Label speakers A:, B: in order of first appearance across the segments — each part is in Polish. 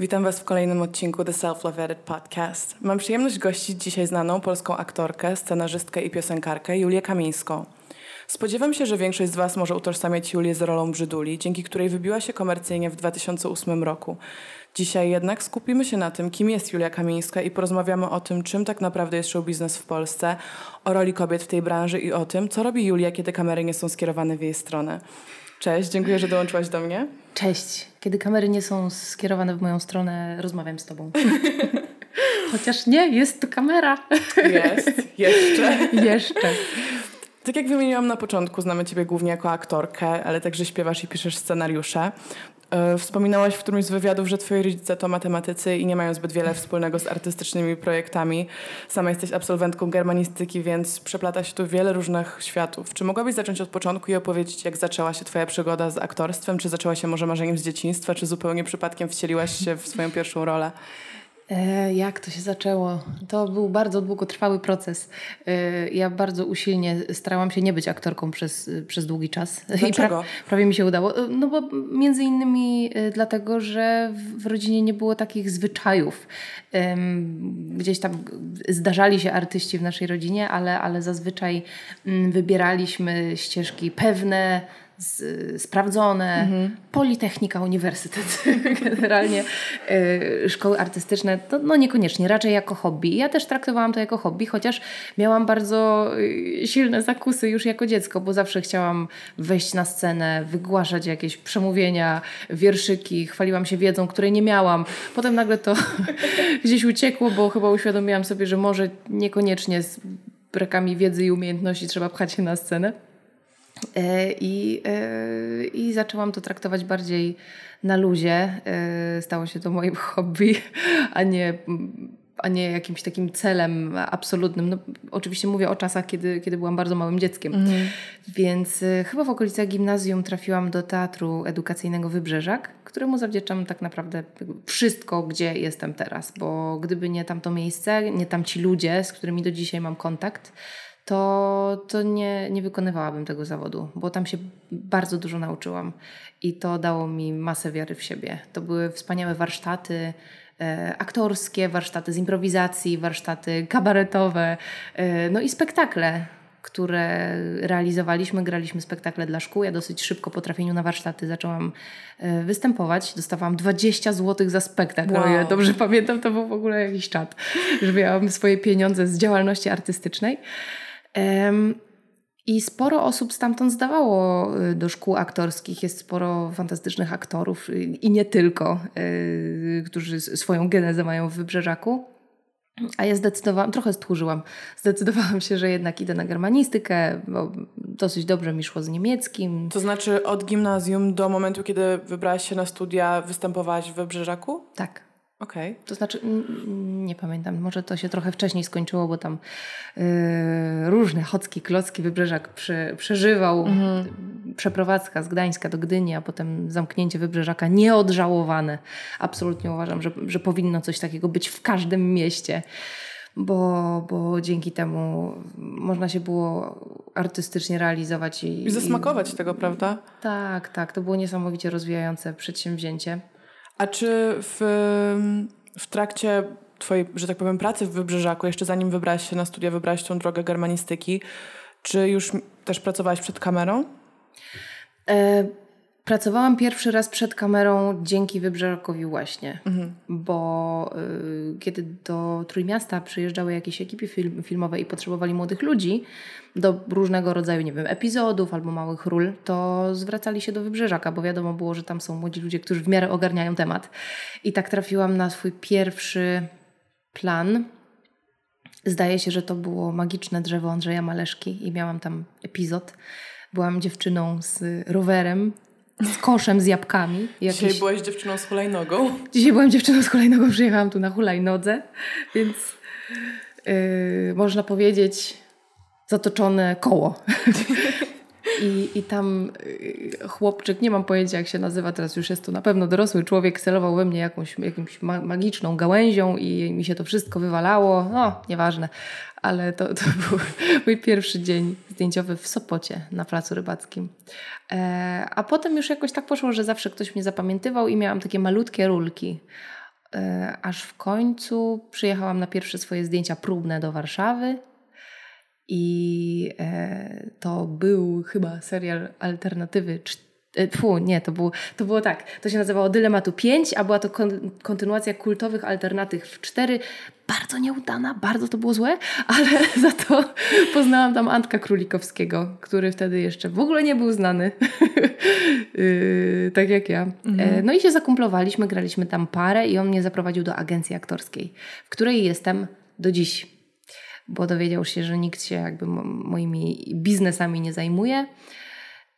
A: Witam Was w kolejnym odcinku The Self Love Edit Podcast. Mam przyjemność gościć dzisiaj znaną polską aktorkę, scenarzystkę i piosenkarkę Julię Kamińską. Spodziewam się, że większość z Was może utożsamiać Julię z rolą Brzyduli, dzięki której wybiła się komercyjnie w 2008 roku. Dzisiaj jednak skupimy się na tym, kim jest Julia Kamińska i porozmawiamy o tym, czym tak naprawdę jest show biznes w Polsce, o roli kobiet w tej branży i o tym, co robi Julia, kiedy kamery nie są skierowane w jej stronę. Cześć, dziękuję, że dołączyłaś do mnie.
B: Cześć. Kiedy kamery nie są skierowane w moją stronę, rozmawiam z tobą. Chociaż nie, jest tu kamera.
A: Jest, jeszcze.
B: jeszcze.
A: Tak jak wymieniłam na początku, znamy Ciebie głównie jako aktorkę, ale także śpiewasz i piszesz scenariusze. E, wspominałaś w którymś z wywiadów, że twoi rodzice to matematycy i nie mają zbyt wiele wspólnego z artystycznymi projektami. Sama jesteś absolwentką germanistyki, więc przeplata się tu wiele różnych światów. Czy mogłabyś zacząć od początku i opowiedzieć, jak zaczęła się twoja przygoda z aktorstwem? Czy zaczęła się może marzeniem z dzieciństwa, czy zupełnie przypadkiem wcieliłaś się w swoją pierwszą rolę?
B: E, jak to się zaczęło? To był bardzo długotrwały proces. E, ja bardzo usilnie starałam się nie być aktorką przez, przez długi czas.
A: Dlaczego?
B: Pra, prawie mi się udało. E, no bo między innymi dlatego, że w rodzinie nie było takich zwyczajów. Gdzieś tam zdarzali się artyści w naszej rodzinie, ale, ale zazwyczaj mm, wybieraliśmy ścieżki pewne, z, sprawdzone, mhm. Politechnika, uniwersytet, generalnie y, szkoły artystyczne, to no niekoniecznie, raczej jako hobby. Ja też traktowałam to jako hobby, chociaż miałam bardzo y, silne zakusy już jako dziecko, bo zawsze chciałam wejść na scenę, wygłaszać jakieś przemówienia, wierszyki, chwaliłam się wiedzą, której nie miałam. Potem nagle to gdzieś uciekło, bo chyba uświadomiłam sobie, że może niekoniecznie z brakami wiedzy i umiejętności trzeba pchać się na scenę. E, I, e, I zaczęłam to traktować bardziej na luzie. E, stało się to moim hobby, a nie, a nie jakimś takim celem absolutnym. No, oczywiście mówię o czasach, kiedy, kiedy byłam bardzo małym dzieckiem. Mhm. Więc chyba w okolicach gimnazjum trafiłam do Teatru Edukacyjnego Wybrzeżak, któremu zawdzięczam tak naprawdę wszystko, gdzie jestem teraz. Bo gdyby nie tamto miejsce, nie tamci ludzie, z którymi do dzisiaj mam kontakt, to, to nie, nie wykonywałabym tego zawodu, bo tam się bardzo dużo nauczyłam i to dało mi masę wiary w siebie. To były wspaniałe warsztaty e, aktorskie, warsztaty z improwizacji, warsztaty kabaretowe, e, no i spektakle które realizowaliśmy, graliśmy spektakle dla szkół. Ja dosyć szybko po trafieniu na warsztaty zaczęłam e, występować. Dostawałam 20 zł za spektakl. Wow. Ja dobrze pamiętam, to był w ogóle jakiś czat, że miałam swoje pieniądze z działalności artystycznej. I sporo osób stamtąd zdawało y, do szkół aktorskich. Jest sporo fantastycznych aktorów y, i nie tylko, y, którzy swoją genezę mają w Wybrzeżaku. A ja zdecydowałam, trochę stchórzyłam, zdecydowałam się, że jednak idę na germanistykę, bo dosyć dobrze mi szło z niemieckim.
A: To znaczy od gimnazjum do momentu, kiedy wybrałaś się na studia, występowałaś w Wybrzeżaku?
B: Tak.
A: Okej. Okay.
B: To znaczy, nie pamiętam, może to się trochę wcześniej skończyło, bo tam yy, różne chocki, klocki Wybrzeżak prze, przeżywał. Mhm. Przeprowadzka z Gdańska do Gdyni, a potem zamknięcie Wybrzeżaka nieodżałowane. Absolutnie uważam, że, że powinno coś takiego być w każdym mieście. Bo, bo dzięki temu można się było artystycznie realizować i,
A: I zasmakować i, tego, prawda?
B: Tak, tak. To było niesamowicie rozwijające przedsięwzięcie.
A: A czy w, w trakcie Twojej, że tak powiem, pracy w Wybrzeżaku, jeszcze zanim wybrałaś się na studia, wybrałaś tą drogę germanistyki, czy już też pracowałaś przed kamerą?
B: Pracowałam pierwszy raz przed kamerą dzięki Wybrzeżakowi właśnie, mhm. bo y, kiedy do Trójmiasta przyjeżdżały jakieś ekipy film, filmowe i potrzebowali młodych ludzi do różnego rodzaju, nie wiem, epizodów albo małych ról, to zwracali się do Wybrzeżaka, bo wiadomo było, że tam są młodzi ludzie, którzy w miarę ogarniają temat. I tak trafiłam na swój pierwszy plan. Zdaje się, że to było magiczne drzewo Andrzeja Maleszki i miałam tam epizod. Byłam dziewczyną z rowerem z koszem z jabłkami.
A: Jakieś... Dzisiaj byłaś dziewczyną z hulajnogą.
B: Dzisiaj byłam dziewczyną z hulajnogą, przyjechałam tu na hulajnodze, więc yy, można powiedzieć zatoczone koło. I, I tam y, chłopczyk, nie mam pojęcia jak się nazywa, teraz już jest to na pewno dorosły człowiek, celował we mnie jakąś, jakąś magiczną gałęzią i mi się to wszystko wywalało. No, nieważne. Ale to, to był mój pierwszy dzień zdjęciowy w Sopocie na Placu Rybackim. E, a potem już jakoś tak poszło, że zawsze ktoś mnie zapamiętywał i miałam takie malutkie rulki. e, aż w końcu przyjechałam na pierwsze swoje zdjęcia próbne do Warszawy. I e, to był chyba serial alternatywy Fu, nie, to było, to było tak. To się nazywało Dylematu 5, a była to kon, kontynuacja kultowych alternatyw 4. Bardzo nieudana, bardzo to było złe, ale za to poznałam tam Antka Królikowskiego, który wtedy jeszcze w ogóle nie był znany. yy, tak jak ja. Mhm. E, no i się zakumplowaliśmy, graliśmy tam parę i on mnie zaprowadził do agencji aktorskiej, w której jestem do dziś. Bo dowiedział się, że nikt się jakby moimi biznesami nie zajmuje.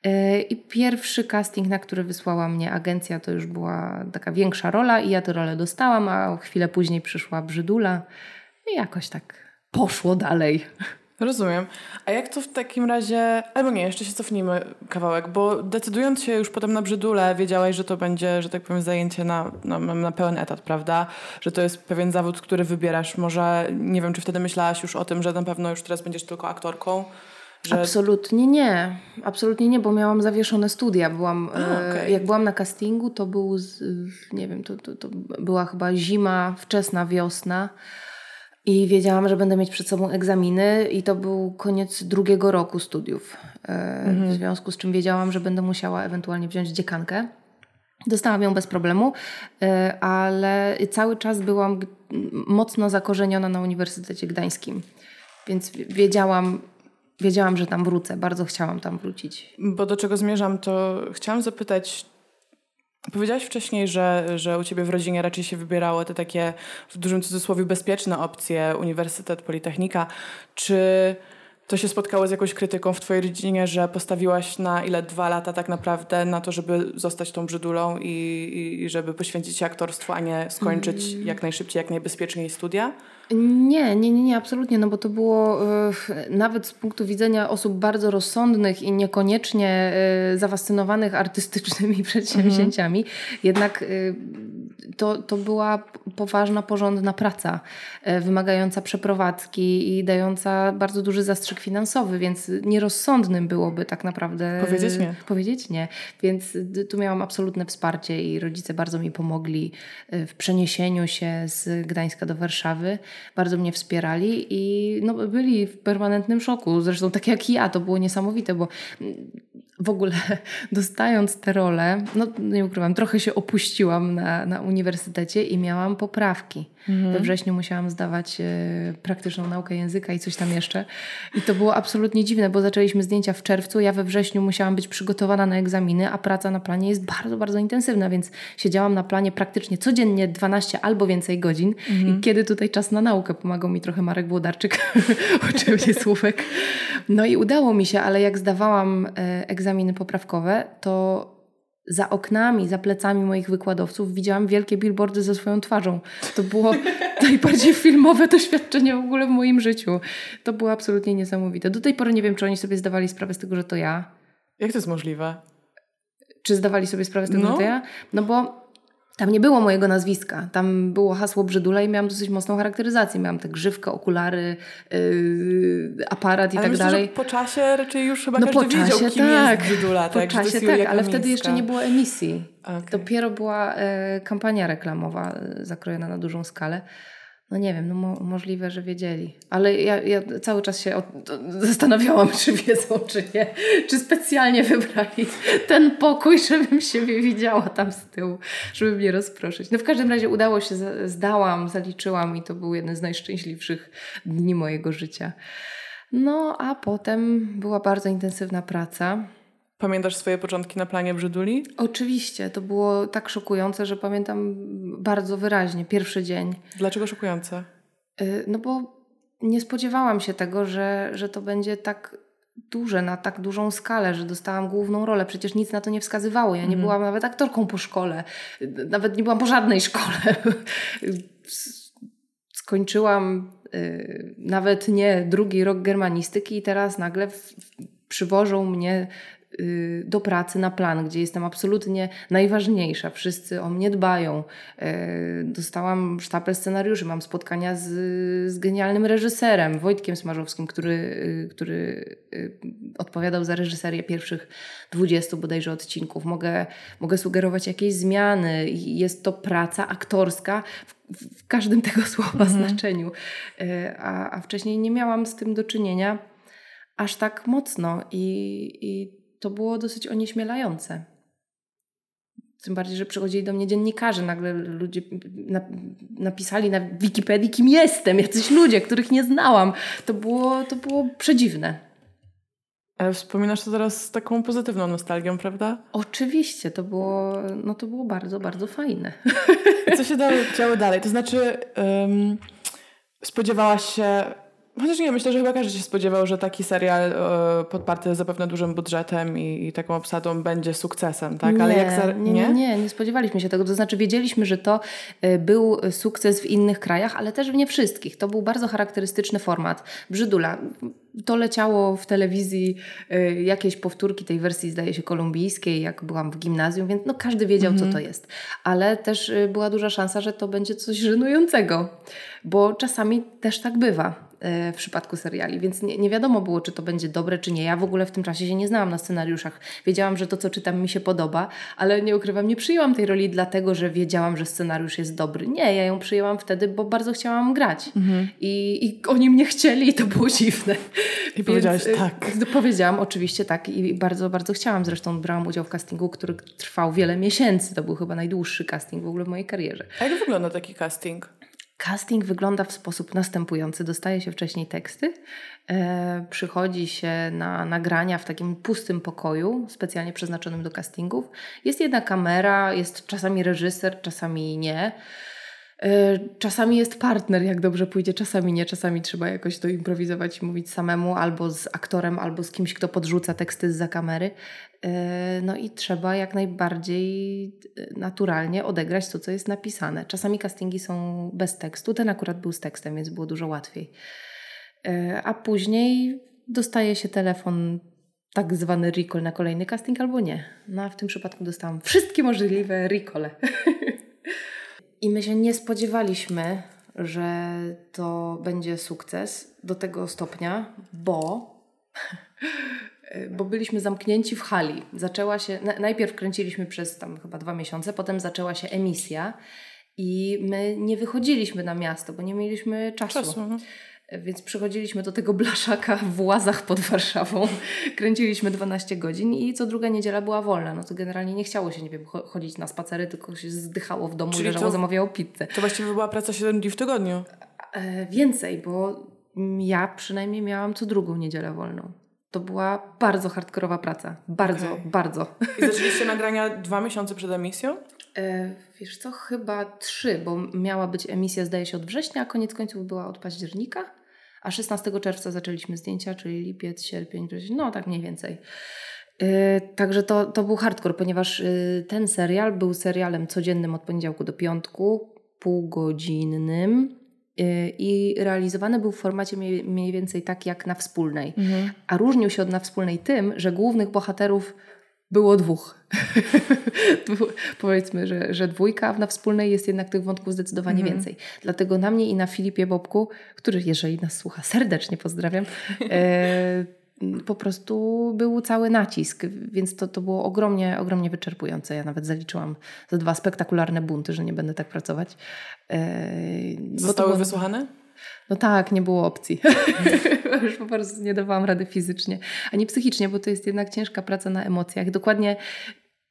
B: E, I pierwszy casting, na który wysłała mnie agencja, to już była taka większa rola i ja tę rolę dostałam, a chwilę później przyszła Brzydula i jakoś tak poszło dalej.
A: Rozumiem. A jak to w takim razie, albo nie, jeszcze się cofnijmy kawałek, bo decydując się już potem na Brzydule, wiedziałaś, że to będzie, że tak powiem, zajęcie na, na, na pełen etat, prawda? Że to jest pewien zawód, który wybierasz. Może, nie wiem, czy wtedy myślałaś już o tym, że na pewno już teraz będziesz tylko aktorką,
B: że... Absolutnie nie. Absolutnie nie, bo miałam zawieszone studia. Byłam, A, okay. Jak byłam na castingu, to był, nie wiem, to, to, to była chyba zima, wczesna wiosna. I wiedziałam, że będę mieć przed sobą egzaminy, i to był koniec drugiego roku studiów. E, mhm. W związku z czym wiedziałam, że będę musiała ewentualnie wziąć dziekankę. Dostałam ją bez problemu, e, ale cały czas byłam mocno zakorzeniona na Uniwersytecie Gdańskim. Więc wiedziałam, wiedziałam, że tam wrócę. Bardzo chciałam tam wrócić.
A: Bo do czego zmierzam, to chciałam zapytać, Powiedziałaś wcześniej, że, że u ciebie w rodzinie raczej się wybierało te takie w dużym cudzysłowie bezpieczne opcje, uniwersytet, politechnika. Czy to się spotkało z jakąś krytyką w twojej rodzinie, że postawiłaś na ile dwa lata tak naprawdę na to, żeby zostać tą brzydulą i, i żeby poświęcić się aktorstwu, a nie skończyć mm. jak najszybciej, jak najbezpieczniej studia?
B: Nie, nie, nie, nie, absolutnie, no bo to było y, nawet z punktu widzenia osób bardzo rozsądnych i niekoniecznie y, zafascynowanych artystycznymi przedsięwzięciami, jednak y, to, to była poważna, porządna praca, wymagająca przeprowadzki i dająca bardzo duży zastrzyk finansowy, więc nierozsądnym byłoby tak naprawdę
A: powiedzieć nie.
B: Powiedzieć nie. Więc tu miałam absolutne wsparcie i rodzice bardzo mi pomogli w przeniesieniu się z Gdańska do Warszawy bardzo mnie wspierali i no, byli w permanentnym szoku. Zresztą tak jak ja, to było niesamowite, bo w ogóle dostając te role, no nie ukrywam, trochę się opuściłam na, na uniwersytecie i miałam poprawki. Mhm. We wrześniu musiałam zdawać e, praktyczną naukę języka i coś tam jeszcze. I to było absolutnie dziwne, bo zaczęliśmy zdjęcia w czerwcu, ja we wrześniu musiałam być przygotowana na egzaminy, a praca na planie jest bardzo, bardzo intensywna, więc siedziałam na planie praktycznie codziennie 12 albo więcej godzin. Mhm. I kiedy tutaj czas na naukę? Pomagał mi trochę Marek Włodarczyk, oczywiście słówek. No i udało mi się, ale jak zdawałam e, egzaminy poprawkowe, to za oknami, za plecami moich wykładowców widziałam wielkie billboardy ze swoją twarzą. To było najbardziej filmowe doświadczenie w ogóle w moim życiu. To było absolutnie niesamowite. Do tej pory nie wiem, czy oni sobie zdawali sprawę z tego, że to ja.
A: Jak to jest możliwe?
B: Czy zdawali sobie sprawę z tego, no. że to ja? No bo tam nie było mojego nazwiska. Tam było hasło Brzydula i miałam dosyć mocną charakteryzację. Miałam tę grzywkę, okulary, yy, aparat i
A: ale
B: tak
A: myślę,
B: dalej.
A: Że po czasie raczej już chyba no każdy po czasie, wiedział, kim tak. jest Brzydula.
B: Po tak, czasie tak, ale wtedy jeszcze nie było emisji. Okay. Dopiero była e, kampania reklamowa e, zakrojona na dużą skalę. No nie wiem, no mo możliwe, że wiedzieli. Ale ja, ja cały czas się zastanawiałam, czy wiedzą, czy nie. Czy specjalnie wybrali ten pokój, żebym siebie widziała tam z tyłu, żeby mnie rozproszyć. No w każdym razie udało się, zdałam, zaliczyłam i to był jeden z najszczęśliwszych dni mojego życia. No a potem była bardzo intensywna praca.
A: Pamiętasz swoje początki na planie Brzyduli?
B: Oczywiście. To było tak szokujące, że pamiętam bardzo wyraźnie pierwszy dzień.
A: Dlaczego szokujące?
B: Y, no bo nie spodziewałam się tego, że, że to będzie tak duże, na tak dużą skalę, że dostałam główną rolę. Przecież nic na to nie wskazywało. Ja nie mhm. byłam nawet aktorką po szkole. Nawet nie byłam po żadnej szkole. Skończyłam y, nawet nie drugi rok germanistyki i teraz nagle w, w, przywożą mnie do pracy na plan, gdzie jestem absolutnie najważniejsza, wszyscy o mnie dbają. Y, dostałam sztapel scenariuszy, mam spotkania z, z genialnym reżyserem, Wojtkiem Smarzowskim, który, y, który odpowiadał za reżyserię pierwszych 20 bodajże odcinków. Mogę, mogę sugerować jakieś zmiany. Jest to praca aktorska w w każdym tego słowa mhm. znaczeniu. A, a wcześniej nie miałam z tym do czynienia aż tak mocno i, i to było dosyć onieśmielające. Tym bardziej, że przychodzili do mnie dziennikarze, nagle ludzie na, napisali na Wikipedii, kim jestem, jacyś ludzie, których nie znałam. To było, to było przedziwne.
A: Ale wspominasz to teraz z taką pozytywną nostalgią, prawda?
B: Oczywiście, to było, no to było bardzo, bardzo fajne.
A: Co się działo dalej? To znaczy, um, spodziewałaś się Chociaż nie, myślę, że chyba każdy się spodziewał, że taki serial e, podparty zapewne dużym budżetem i, i, taką obsadą będzie sukcesem, tak?
B: Nie, Ale jak nie, nie, nie, nie spodziewaliśmy się tego. To znaczy wiedzieliśmy, że to e, był sukces w innych krajach, ale też w nie wszystkich. To był bardzo charakterystyczny format. Brzydula. To leciało w telewizji e, jakieś powtórki tej wersji, zdaje się, kolumbijskiej, jak byłam w gimnazjum, więc no każdy wiedział, mhm. co to jest. Ale też e, była duża szansa, że to będzie coś żenującego, bo czasami też tak bywa w przypadku seriali, więc nie, nie, wiadomo było, czy to będzie dobre, czy nie. Ja w ogóle w tym czasie się nie znałam na scenariuszach. Wiedziałam, że to, co czytam, mi się podoba, ale nie ukrywam, nie przyjęłam tej roli dlatego, że wiedziałam, że scenariusz jest dobry. Nie, ja ją przyjęłam wtedy, bo bardzo chciałam grać. Mhm. I, I oni mnie chcieli i to było dziwne.
A: I powiedziałaś y, tak.
B: Powiedziałam oczywiście tak i bardzo, bardzo chciałam. Zresztą brałam udział w castingu, który trwał wiele miesięcy. To był chyba najdłuższy casting w ogóle w mojej karierze.
A: A jak wygląda taki casting?
B: Casting wygląda w sposób następujący. Dostaje się wcześniej teksty, e, przychodzi się na nagrania w takim pustym pokoju, specjalnie przeznaczonym do castingów. Jest jedna kamera, jest czasami reżyser, czasami nie. E, czasami jest partner, jak dobrze pójdzie, czasami nie, czasami trzeba jakoś to improwizować i mówić samemu, albo z aktorem, albo z kimś, kto podrzuca teksty za kamery. E, no i trzeba jak najbardziej e, naturalnie odegrać to, co jest napisane. Czasami castingi są bez tekstu, ten akurat był z tekstem, więc było dużo łatwiej. A później dostaje się telefon tak zwany recall na kolejny casting albo nie. No a w tym przypadku dostałam wszystkie możliwe recole. I my się nie spodziewaliśmy, że to będzie sukces do tego stopnia, bo, bo byliśmy zamknięci w hali. Zaczęła się, najpierw kręciliśmy przez tam chyba dwa miesiące, potem zaczęła się emisja i my nie wychodziliśmy na miasto, bo nie mieliśmy czasu. czasu no. Więc przychodziliśmy do tego blaszaka w łazach pod Warszawą, kręciliśmy 12 godzin i co druga niedziela była wolna. No to generalnie nie chciało się, nie wiem, chodzić na spacery, tylko się zdychało w domu, Czyli leżało, to, zamawiało pizzę.
A: To właściwie była praca 7 dni w tygodniu?
B: E, więcej, bo ja przynajmniej miałam co drugą niedzielę wolną. To była bardzo hardkorowa praca. Bardzo, okay. bardzo.
A: I zaczęliście nagrania dwa miesiące przed emisją?
B: E, wiesz co, chyba trzy, bo miała być emisja zdaje się od września, a koniec końców była od października a 16 czerwca zaczęliśmy zdjęcia, czyli lipiec, sierpień, wrzesień, no tak mniej więcej. Yy, także to, to był hardcore, ponieważ yy, ten serial był serialem codziennym od poniedziałku do piątku, półgodzinnym yy, i realizowany był w formacie mniej, mniej więcej tak jak na wspólnej. Mhm. A różnił się od na wspólnej tym, że głównych bohaterów było dwóch. Powiedzmy, że, że dwójka, na wspólnej jest jednak tych wątków zdecydowanie mm -hmm. więcej. Dlatego na mnie i na Filipie Bobku, który jeżeli nas słucha, serdecznie pozdrawiam, e, po prostu był cały nacisk, więc to, to było ogromnie, ogromnie wyczerpujące. Ja nawet zaliczyłam za dwa spektakularne bunty, że nie będę tak pracować.
A: E, Zostały było... wysłuchane?
B: No tak, nie było opcji. Już po prostu nie dawałam rady fizycznie, ani psychicznie, bo to jest jednak ciężka praca na emocjach. Dokładnie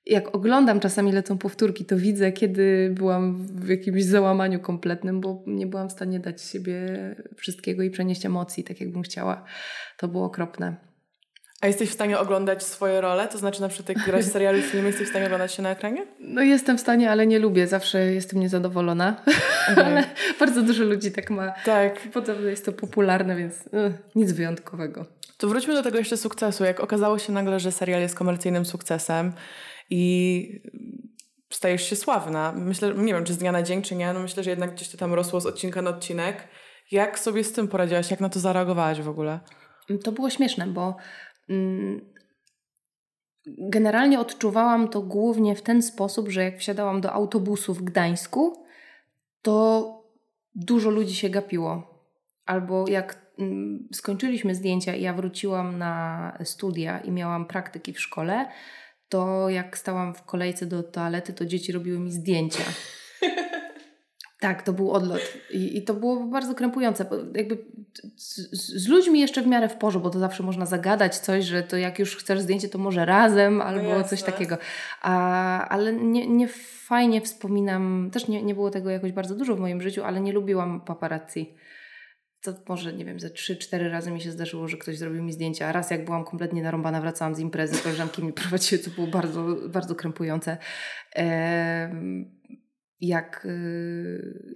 B: jak oglądam, czasami lecą powtórki, to widzę, kiedy byłam w jakimś załamaniu kompletnym, bo nie byłam w stanie dać siebie wszystkiego i przenieść emocji tak, jakbym chciała. To było okropne.
A: A jesteś w stanie oglądać swoje role? To znaczy na przykład jak grasz w serialu, filmie, jesteś w stanie oglądać się na ekranie?
B: No jestem w stanie, ale nie lubię. Zawsze jestem niezadowolona. Okay. ale bardzo dużo ludzi tak ma. Tak. Podobno jest to popularne, więc uh, nic wyjątkowego.
A: To wróćmy do tego jeszcze sukcesu. Jak okazało się nagle, że serial jest komercyjnym sukcesem i stajesz się sławna. Myślę, nie wiem, czy z dnia na dzień, czy nie, no myślę, że jednak gdzieś to tam rosło z odcinka na odcinek. Jak sobie z tym poradziłaś? Jak na to zareagowałaś w ogóle?
B: To było śmieszne, bo generalnie odczuwałam to głównie w ten sposób, że jak wsiadałam do autobusu w Gdańsku, to dużo ludzi się gapiło. Albo jak mm, skończyliśmy zdjęcia i ja wróciłam na studia i miałam praktyki w szkole, to jak stałam w kolejce do toalety, to dzieci robiły mi zdjęcia. Tak, to był odlot. I, I, to było bardzo krępujące. Jakby z, z, ludźmi jeszcze w miarę w porządku, bo to zawsze można zagadać coś, że to jak już chcesz zdjęcie, to może razem no albo coś takiego. A, ale nie, nie fajnie wspominam, też nie, nie było tego jakoś bardzo dużo w moim życiu, ale nie lubiłam paparazzi. To może, nie wiem, ze trzy, cztery razy mi się zdarzyło, że ktoś zrobił mi zdjęcia. A raz jak byłam kompletnie narąbana, wracałam z imprezy, koleżanki mi prowadziły, to było bardzo, bardzo krępujące. Eee, jak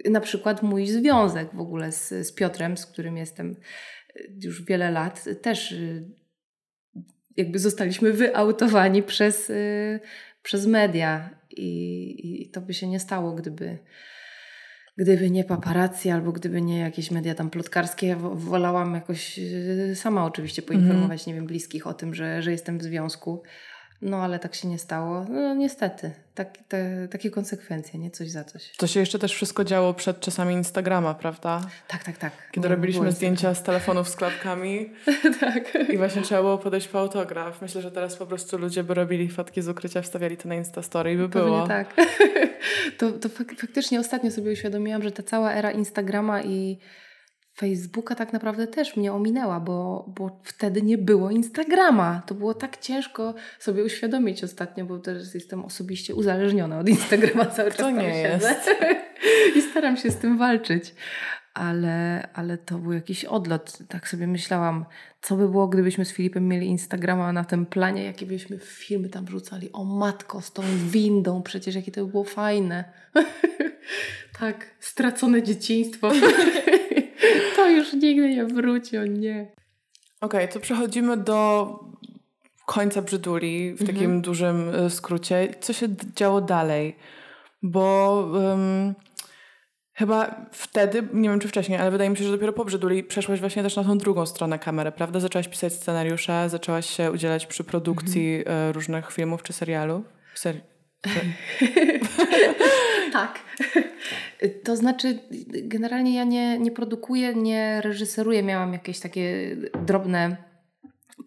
B: yy, na przykład mój związek w ogóle z, z Piotrem, z którym jestem y, już wiele lat, też yy, jakby zostaliśmy wyautowani przez, yy, przez media I, i to by się nie stało, gdyby gdyby nie paparazzi albo gdyby nie jakieś media tam plotkarskie, ja wolałam jakoś y, sama oczywiście poinformować, mm. nie wiem, bliskich o tym, że, że jestem w związku. No ale tak się nie stało. No niestety, tak, te, takie konsekwencje, nie coś za coś.
A: To się jeszcze też wszystko działo przed czasami Instagrama, prawda?
B: Tak, tak, tak.
A: Kiedy nie, robiliśmy zdjęcia z telefonów z klapkami. tak. I właśnie trzeba było podejść po autograf. Myślę, że teraz po prostu ludzie by robili fotki z ukrycia, wstawiali to na Instastory i by Pewnie było.
B: tak. to to fak faktycznie ostatnio sobie uświadomiłam, że ta cała era Instagrama i Facebooka tak naprawdę też mnie ominęła, bo, bo wtedy nie było Instagrama. To było tak ciężko sobie uświadomić ostatnio, bo teraz jestem osobiście uzależniona od Instagrama cały czas.
A: To nie jest.
B: I staram się z tym walczyć. Ale, ale to był jakiś odlot. Tak sobie myślałam, co by było, gdybyśmy z Filipem mieli Instagrama na tym planie, jakie byśmy filmy tam wrzucali. O matko, z tą windą, przecież jakie to by było fajne. tak, stracone dzieciństwo. Nigdy nie wróci, o nie.
A: Okej, okay, to przechodzimy do końca Brzyduli w mhm. takim dużym e, skrócie. Co się działo dalej? Bo um, chyba wtedy, nie wiem czy wcześniej, ale wydaje mi się, że dopiero po Brzyduli przeszłaś właśnie też na tą drugą stronę kamery, prawda? Zaczęłaś pisać scenariusze, zaczęłaś się udzielać przy produkcji mhm. E, różnych filmów czy serialów. Ser
B: tak. To znaczy, generalnie ja nie, nie produkuję, nie reżyseruję. Miałam jakieś takie drobne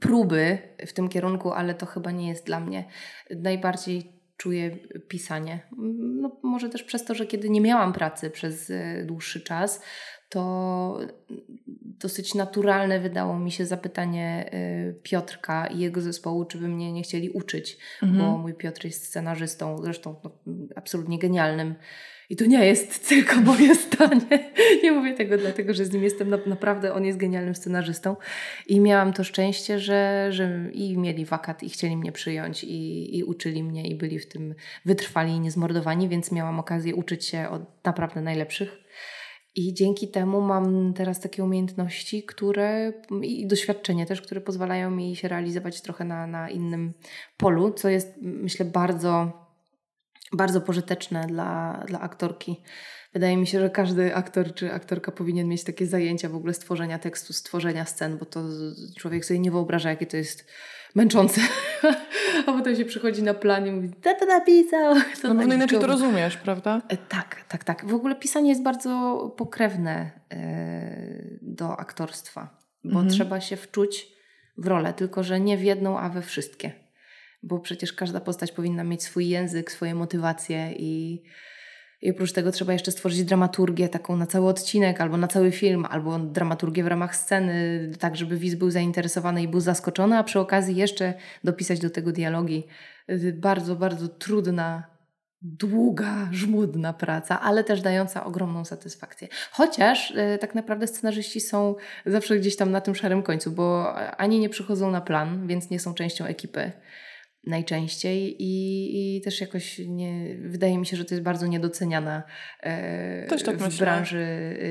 B: próby w tym kierunku, ale to chyba nie jest dla mnie. Najbardziej czuję pisanie. No, może też przez to, że kiedy nie miałam pracy przez e, dłuższy czas, to dosyć naturalne wydało mi się zapytanie y, Piotrka i jego zespołu, czy by mnie nie chcieli uczyć, mhm. bo mój Piotr jest scenarzystą, zresztą no, absolutnie genialnym. I to nie jest tylko moje stanie. Nie mówię tego dlatego, że z nim jestem naprawdę, on jest genialnym scenarzystą. I miałam to szczęście, że, że i mieli wakat i chcieli mnie przyjąć i, i uczyli mnie i byli w tym wytrwali i niezmordowani, więc miałam okazję uczyć się od naprawdę najlepszych. I dzięki temu mam teraz takie umiejętności, które i doświadczenie też, które pozwalają mi się realizować trochę na, na innym polu, co jest myślę bardzo, bardzo pożyteczne dla, dla aktorki. Wydaje mi się, że każdy aktor czy aktorka powinien mieć takie zajęcia w ogóle stworzenia tekstu, stworzenia scen, bo to człowiek sobie nie wyobraża, jakie to jest męczące. A potem się przychodzi na plan i mówi, to to napisał.
A: To no, no inaczej to rozumiesz, prawda?
B: E, tak, tak, tak. W ogóle pisanie jest bardzo pokrewne e, do aktorstwa, bo mhm. trzeba się wczuć w rolę, tylko że nie w jedną, a we wszystkie. Bo przecież każda postać powinna mieć swój język, swoje motywacje i i oprócz tego trzeba jeszcze stworzyć dramaturgię taką na cały odcinek, albo na cały film, albo dramaturgię w ramach sceny, tak żeby widz był zainteresowany i był zaskoczony, a przy okazji jeszcze dopisać do tego dialogi. Bardzo, bardzo trudna, długa, żmudna praca, ale też dająca ogromną satysfakcję. Chociaż y, tak naprawdę scenarzyści są zawsze gdzieś tam na tym szarym końcu, bo ani nie przychodzą na plan, więc nie są częścią ekipy najczęściej i, i też jakoś nie, wydaje mi się, że to jest bardzo niedoceniana e, tak w myślę. branży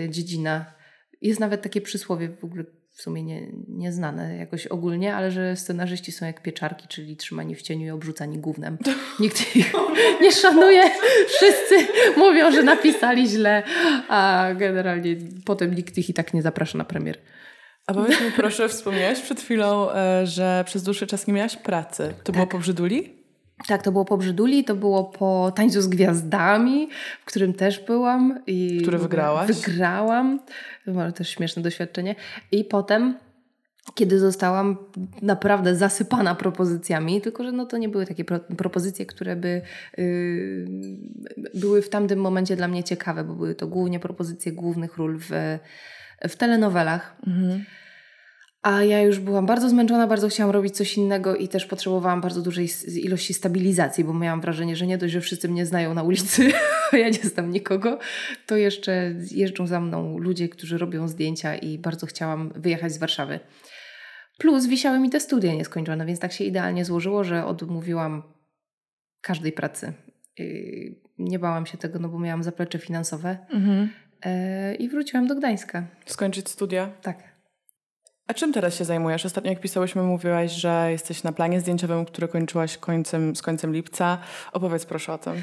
B: e, dziedzina. Jest nawet takie przysłowie w ogóle w sumie nie, nieznane jakoś ogólnie, ale że scenarzyści są jak pieczarki, czyli trzymani w cieniu i obrzucani gównem. Nikt ich nie szanuje. Wszyscy mówią, że napisali źle, a generalnie potem nikt ich i tak nie zaprasza na premier.
A: A powiedz mi proszę, wspomniałaś przed chwilą, e, że przez dłuższy czas nie miałaś pracy. To tak. było po Brzyduli?
B: Tak, to było po Brzyduli, to było po Tańcu z Gwiazdami, w którym też byłam. I
A: Które wygrałaś?
B: Wygrałam. To było też śmieszne doświadczenie. I potem kiedy zostałam naprawdę zasypana propozycjami, tylko że no to nie były takie pro, propozycje, które by yy, były w tamtym momencie dla mnie ciekawe, bo były to głównie propozycje głównych ról w, w telenowelach. Mhm. A ja już byłam bardzo zmęczona, bardzo chciałam robić coś innego i też potrzebowałam bardzo dużej ilości stabilizacji, bo miałam wrażenie, że nie dość, że wszyscy mnie znają na ulicy, a ja nie znam nikogo, to jeszcze jeżdżą za mną ludzie, którzy robią zdjęcia i bardzo chciałam wyjechać z Warszawy. Plus wisiały mi te studia nieskończone, więc tak się idealnie złożyło, że odmówiłam każdej pracy. Nie bałam się tego, no bo miałam zaplecze finansowe. Mhm. E, I wróciłam do Gdańska.
A: Skończyć studia?
B: Tak.
A: A czym teraz się zajmujesz? Ostatnio jak pisałyśmy, mówiłaś, że jesteś na planie zdjęciowym, który kończyłaś końcem, z końcem lipca. Opowiedz proszę o tym.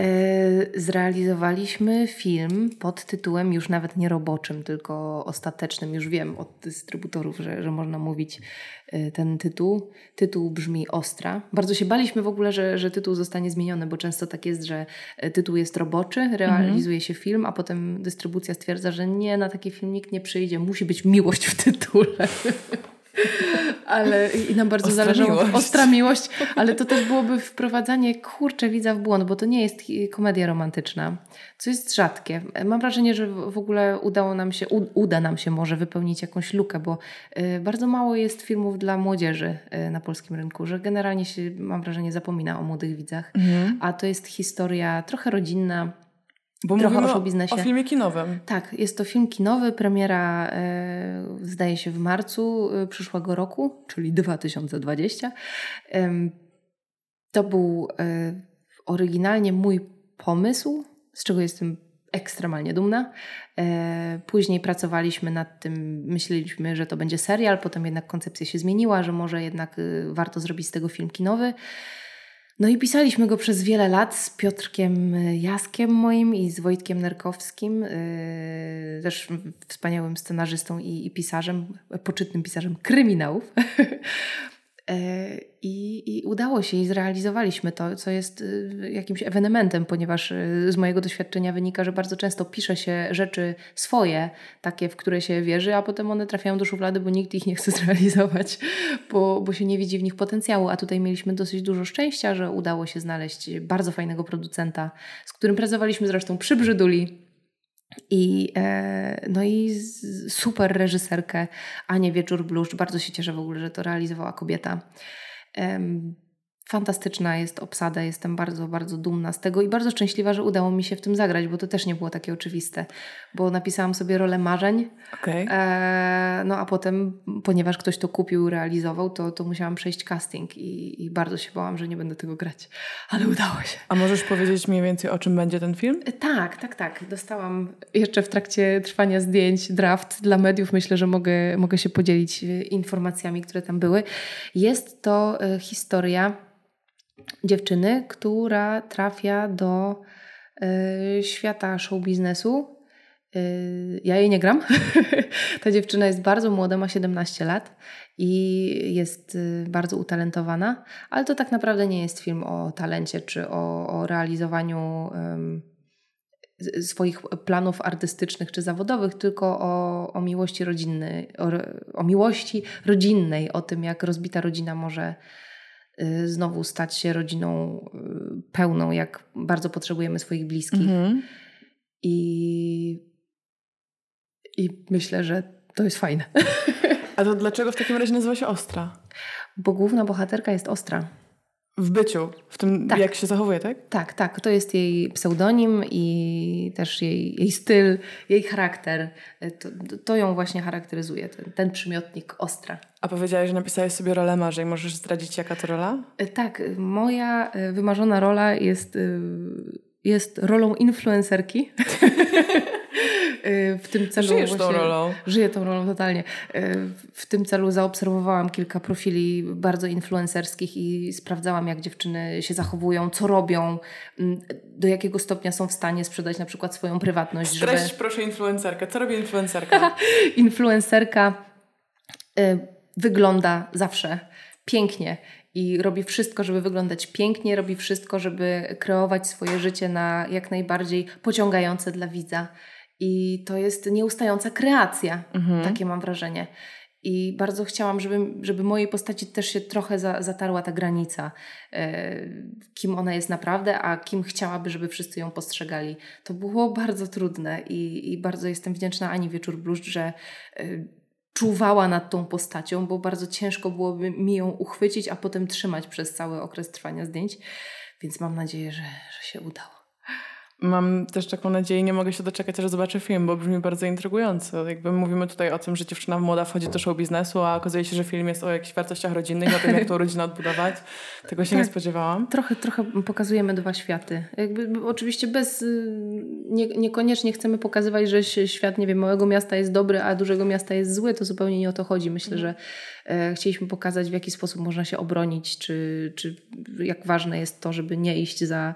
A: E,
B: zrealizowaliśmy film pod tytułem już nawet nie roboczym, tylko ostatecznym. Już wiem od dystrybutorów, że, że można mówić e, ten tytuł. Tytuł brzmi Ostra. Bardzo się baliśmy w ogóle, że, że tytuł zostanie zmieniony, bo często tak jest, że e, tytuł jest roboczy, realizuje mhm. się film, a potem dystrybucja stwierdza, że nie, na taki film nikt nie przyjdzie, musi być miłość w tytule. ale i nam bardzo ostra zależało. Miłość. Ostra miłość, ale to też byłoby wprowadzanie kurcze widza w błąd, bo to nie jest komedia romantyczna, co jest rzadkie. Mam wrażenie, że w ogóle udało nam się, uda nam się może wypełnić jakąś lukę, bo y, bardzo mało jest filmów dla młodzieży y, na polskim rynku, że generalnie się, mam wrażenie, zapomina o młodych widzach, mhm. a to jest historia trochę rodzinna,
A: bo Trochę o biznesie. O filmie kinowym.
B: Tak, jest to film kinowy, premiera e, zdaje się w marcu e, przyszłego roku, czyli 2020. E, to był e, oryginalnie mój pomysł, z czego jestem ekstremalnie dumna. E, później pracowaliśmy nad tym, myśleliśmy, że to będzie serial, potem jednak koncepcja się zmieniła, że może jednak e, warto zrobić z tego film kinowy. No i pisaliśmy go przez wiele lat z Piotrkiem Jaskiem moim i z Wojtkiem Nerkowskim, yy, też wspaniałym scenarzystą i, i pisarzem, poczytnym pisarzem kryminałów. E, I, I, udało się i zrealizowaliśmy to, co jest y, jakimś ewenementem, ponieważ y, z mojego doświadczenia wynika, że bardzo często pisze się rzeczy swoje, takie, w które się wierzy, a potem one trafiają do szuflady, bo nikt ich nie chce zrealizować, bo, bo się nie widzi w nich potencjału. A tutaj mieliśmy dosyć dużo szczęścia, że udało się znaleźć bardzo fajnego producenta, z którym pracowaliśmy zresztą przy Brzyduli i, e, no i super reżyserkę Anię Wieczór-Bluszcz. Bardzo się cieszę w ogóle, że to realizowała kobieta. Fantastyczna jest obsada, jestem bardzo, bardzo dumna z tego i bardzo szczęśliwa, że udało mi się w tym zagrać, bo to też nie było takie oczywiste, bo napisałam sobie rolę marzeń, okay. e, no a potem, ponieważ ktoś to kupił realizował, to, to musiałam przejść casting i, i, bardzo się bałam, że nie będę tego grać, ale udało się.
A: A możesz powiedzieć mniej więcej o czym będzie ten film?
B: E, tak, tak, tak. Dostałam jeszcze w trakcie trwania zdjęć draft dla mediów, myślę, że mogę, mogę się podzielić e, informacjami, które tam były. Jest to e, historia dziewczyny, która trafia do y, świata show biznesu. Y, ja jej nie gram. Ta dziewczyna jest bardzo młoda, ma 17 lat i jest y, bardzo utalentowana, ale to tak naprawdę nie jest film o talencie czy o, o realizowaniu swoich planów artystycznych czy zawodowych, tylko o, o miłości rodzinnej, o, o miłości rodzinnej, o tym, jak rozbita rodzina może znowu stać się rodziną y, pełną, jak bardzo potrzebujemy swoich bliskich. Mhm. I, I myślę, że to jest fajne.
A: A to dlaczego w takim razie nazywa się Ostra?
B: Bo główna bohaterka jest ostra.
A: W byciu, w tym tak. jak się zachowuje, tak?
B: Tak, tak. To jest jej pseudonim i też jej, jej styl, jej charakter. To, to ją właśnie charakteryzuje, ten, ten przymiotnik ostra.
A: A powiedziałaś, że napisałeś sobie rolę marzeń. Możesz zdradzić, jaka to rola?
B: E, tak, moja e, wymarzona rola jest, e, jest rolą influencerki.
A: w tym celu Żyjesz tą rolą.
B: Żyję tą rolą totalnie. W tym celu zaobserwowałam kilka profili bardzo influencerskich i sprawdzałam, jak dziewczyny się zachowują, co robią, do jakiego stopnia są w stanie sprzedać na przykład swoją prywatność.
A: Streść żeby... proszę influencerkę. Co robi influencerka?
B: influencerka wygląda zawsze pięknie i robi wszystko, żeby wyglądać pięknie, robi wszystko, żeby kreować swoje życie na jak najbardziej pociągające dla widza. I to jest nieustająca kreacja, mhm. takie mam wrażenie. I bardzo chciałam, żeby, żeby mojej postaci też się trochę za, zatarła ta granica, e, kim ona jest naprawdę, a kim chciałaby, żeby wszyscy ją postrzegali. To było bardzo trudne i, i bardzo jestem wdzięczna Ani Wieczór Bluszcz, że e, czuwała nad tą postacią, bo bardzo ciężko byłoby mi ją uchwycić, a potem trzymać przez cały okres trwania zdjęć. Więc mam nadzieję, że, że się udało.
A: Mam też taką nadzieję, nie mogę się doczekać, aż zobaczę film, bo brzmi bardzo intrygująco. Jakby mówimy tutaj o tym, że dziewczyna młoda wchodzi do show biznesu, a okazuje się, że film jest o jakichś wartościach rodzinnych, o tym, jak tą rodzinę odbudować. Tego się tak, nie spodziewałam.
B: Trochę, trochę pokazujemy dwa światy. Jakby, oczywiście bez, y, nie, niekoniecznie chcemy pokazywać, że świat, nie wiem, małego miasta jest dobry, a dużego miasta jest zły. To zupełnie nie o to chodzi. Myślę, mm. że e, chcieliśmy pokazać, w jaki sposób można się obronić, czy, czy jak ważne jest to, żeby nie iść za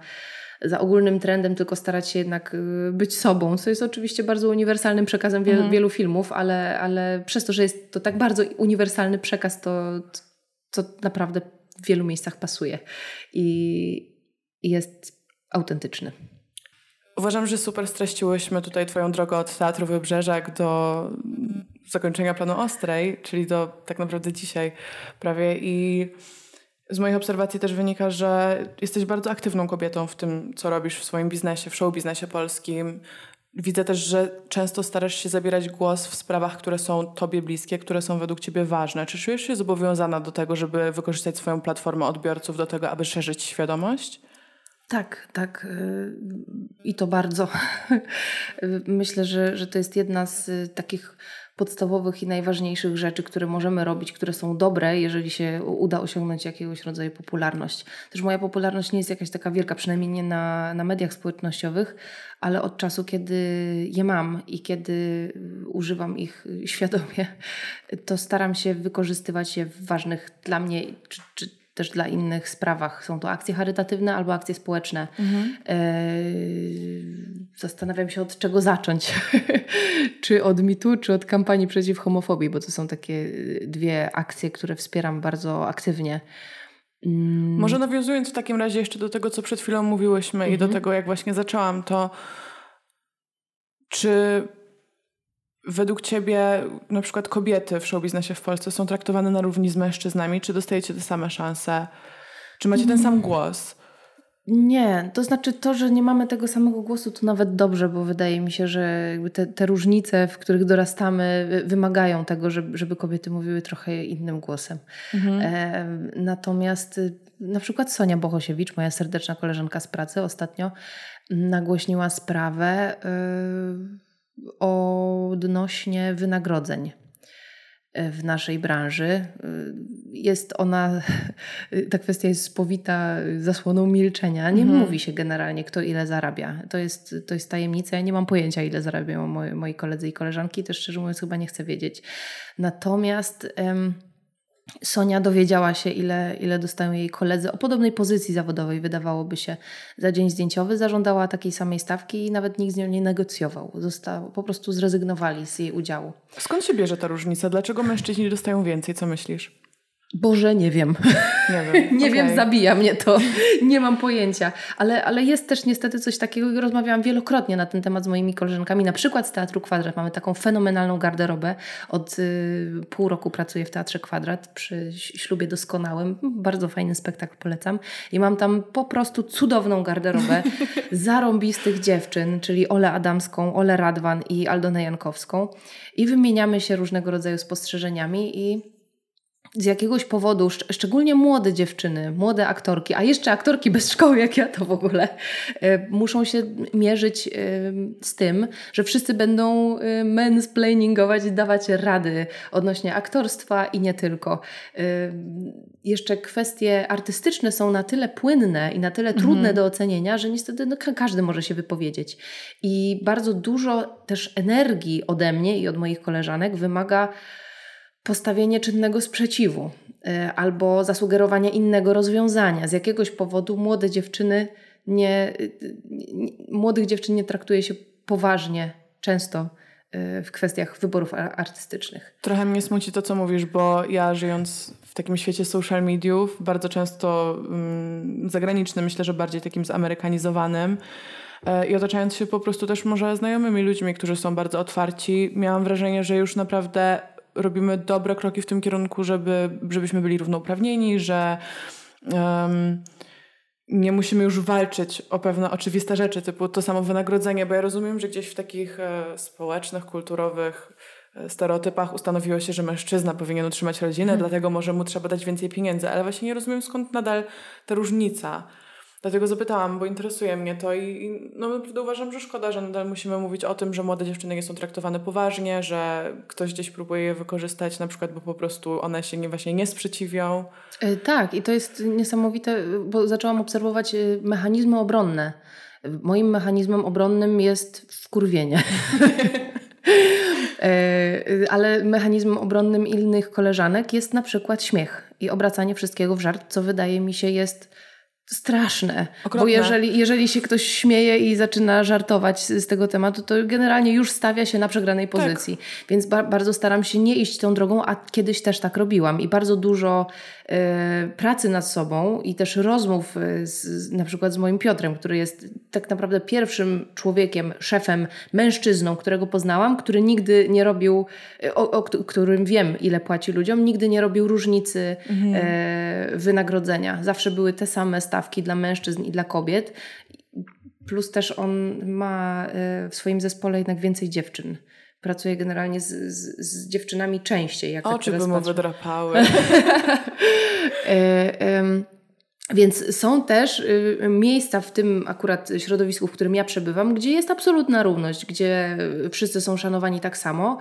B: za ogólnym trendem, tylko starać się jednak y, być sobą, co jest oczywiście bardzo uniwersalnym przekazem wielu, mhm. wielu filmów, ale, ale przez to, że jest to tak bardzo uniwersalny przekaz, to, to naprawdę w wielu miejscach pasuje i, i jest autentyczny.
A: Uważam, że super streściłyśmy tutaj Twoją drogę od Teatru Wybrzeżak do zakończenia planu Ostrej, czyli do tak naprawdę dzisiaj prawie i z moich obserwacji też wynika, że jesteś bardzo aktywną kobietą w tym, co robisz w swoim biznesie, w show biznesie polskim. Widzę też, że często starasz się zabierać głos w sprawach, które są tobie bliskie, które są według ciebie ważne. Czy czujesz się zobowiązana do tego, żeby wykorzystać swoją platformę odbiorców do tego, aby szerzyć świadomość?
B: Tak, tak. Y, I to bardzo. Myślę, że, że to jest jedna z y, takich podstawowych i najważniejszych rzeczy, które możemy robić, które są dobre, jeżeli się uda osiągnąć jakiegoś rodzaju popularność. Też moja popularność nie jest jakaś taka wielka, przynajmniej nie na, na mediach społecznościowych, ale od czasu, kiedy je mam i kiedy używam ich świadomie, to staram się wykorzystywać je w ważnych dla mnie czy, czy też dla innych sprawach. Są to akcje charytatywne albo akcje społeczne. Mhm. E, zastanawiam się, od czego zacząć. czy od mitu, czy od kampanii przeciw homofobii, bo to są takie e, dwie akcje, które wspieram bardzo aktywnie.
A: Mm. Może nawiązując w takim razie jeszcze do tego, co przed chwilą mówiłyśmy mhm. i do mhm. tego, jak właśnie zaczęłam, to czy według Ciebie na przykład kobiety w showbiznesie w Polsce są traktowane na równi z mężczyznami? Czy dostajecie te same szanse? Czy macie ten sam głos?
B: Nie, to znaczy to, że nie mamy tego samego głosu, to nawet dobrze, bo wydaje mi się, że te, te różnice, w których dorastamy, wymagają tego, żeby, żeby kobiety mówiły trochę innym głosem. Mhm. E, natomiast y, na przykład Sonia Bohosiewicz, moja serdeczna koleżanka z pracy, ostatnio nagłośniła sprawę. Y, odnośnie wynagrodzeń w naszej branży. Jest ona, ta kwestia jest spowita zasłoną milczenia. Nie mhm. mówi się generalnie, kto ile zarabia. To jest, to jest tajemnica. Ja nie mam pojęcia, ile zarabiają moi, moi koledzy i koleżanki. Też szczerze mówiąc, chyba nie chcę wiedzieć. Natomiast. Em, Sonia dowiedziała się, ile, ile dostają jej koledzy o podobnej pozycji zawodowej, wydawałoby się, za dzień zdjęciowy. Zażądała takiej samej stawki i nawet nikt z nią nie negocjował. Został, po prostu zrezygnowali z jej udziału.
A: Skąd się bierze ta różnica? Dlaczego mężczyźni dostają więcej? Co myślisz?
B: Boże, nie wiem. Nie wiem, nie okay. wiem zabija mnie to. nie mam pojęcia. Ale, ale jest też niestety coś takiego i rozmawiałam wielokrotnie na ten temat z moimi koleżankami. Na przykład z Teatru Kwadrat mamy taką fenomenalną garderobę. Od y, pół roku pracuję w Teatrze Kwadrat przy ślubie doskonałym. Bardzo fajny spektakl, polecam. I mam tam po prostu cudowną garderobę zarąbistych dziewczyn, czyli Ole Adamską, Ole Radwan i Aldonę Jankowską. I wymieniamy się różnego rodzaju spostrzeżeniami i z jakiegoś powodu, szcz szczególnie młode dziewczyny, młode aktorki, a jeszcze aktorki bez szkoły, jak ja to w ogóle, y, muszą się mierzyć y, z tym, że wszyscy będą y, mansplainingować i dawać rady odnośnie aktorstwa i nie tylko. Jeszcze kwestie artystyczne są na tyle płynne i na tyle trudne mhm. do ocenienia, że niestety no, każdy może się wypowiedzieć. I bardzo dużo też energii ode mnie i od moich koleżanek wymaga postawienie czynnego sprzeciwu y, albo zasugerowanie innego rozwiązania. Z jakiegoś powodu młode dziewczyny nie, y, młodych dziewczyn nie traktuje się poważnie często w kwestiach wyborów artystycznych.
A: Trochę mnie smuci to, co mówisz, bo ja żyjąc w takim świecie social mediów, bardzo często um, zagranicznym, myślę, że bardziej takim zamerykanizowanym, e, i otaczając się po prostu też może znajomymi ludźmi, którzy są bardzo otwarci, miałam wrażenie, że już naprawdę robimy dobre kroki w tym kierunku, żeby, żebyśmy byli równouprawnieni, że um, nie musimy już walczyć o pewne oczywiste rzeczy, typu to samo wynagrodzenie, bo ja rozumiem, że gdzieś w takich e, społecznych, kulturowych e, stereotypach ustanowiło się, że mężczyzna powinien utrzymać rodzinę, hmm. dlatego może mu trzeba dać więcej pieniędzy, ale właśnie nie rozumiem skąd nadal ta różnica. Dlatego zapytałam, bo interesuje mnie to i, i no naprawdę uważam, że szkoda, że nadal musimy mówić o tym, że młode dziewczyny nie są traktowane poważnie, że ktoś gdzieś próbuje je wykorzystać, na przykład, bo po prostu one się nie, właśnie nie sprzeciwią.
B: E, tak, i to jest niesamowite, bo zaczęłam obserwować e, mechanizmy obronne. Moim mechanizmem obronnym jest wkurwienie. E, ale mechanizmem obronnym innych koleżanek jest na przykład śmiech i obracanie wszystkiego w żart, co wydaje mi się jest straszne. Okropne. Bo jeżeli, jeżeli się ktoś śmieje i zaczyna żartować z, z tego tematu, to generalnie już stawia się na przegranej tak. pozycji. Tak. Więc ba bardzo staram się nie iść tą drogą, a kiedyś też tak robiłam. I bardzo dużo pracy nad sobą i też rozmów e, z, na przykład z moim Piotrem, który jest tak naprawdę pierwszym człowiekiem, szefem, mężczyzną, którego poznałam, który nigdy nie robił, e, o, o którym wiem, ile płaci ludziom, nigdy nie robił różnicy mhm. wynagrodzenia. Zawsze były te same stawki dla mężczyzn i dla kobiet. Plus też on ma e, w swoim zespole jednak więcej dziewczyn. Pracuje generalnie z, z, z dziewczynami częściej. Jak
A: Oczy tak by mu wydrapały.
B: E, więc są też y, miejsca w tym akurat środowisku, w którym ja przebywam, gdzie jest absolutna równość, gdzie wszyscy są szanowani tak samo,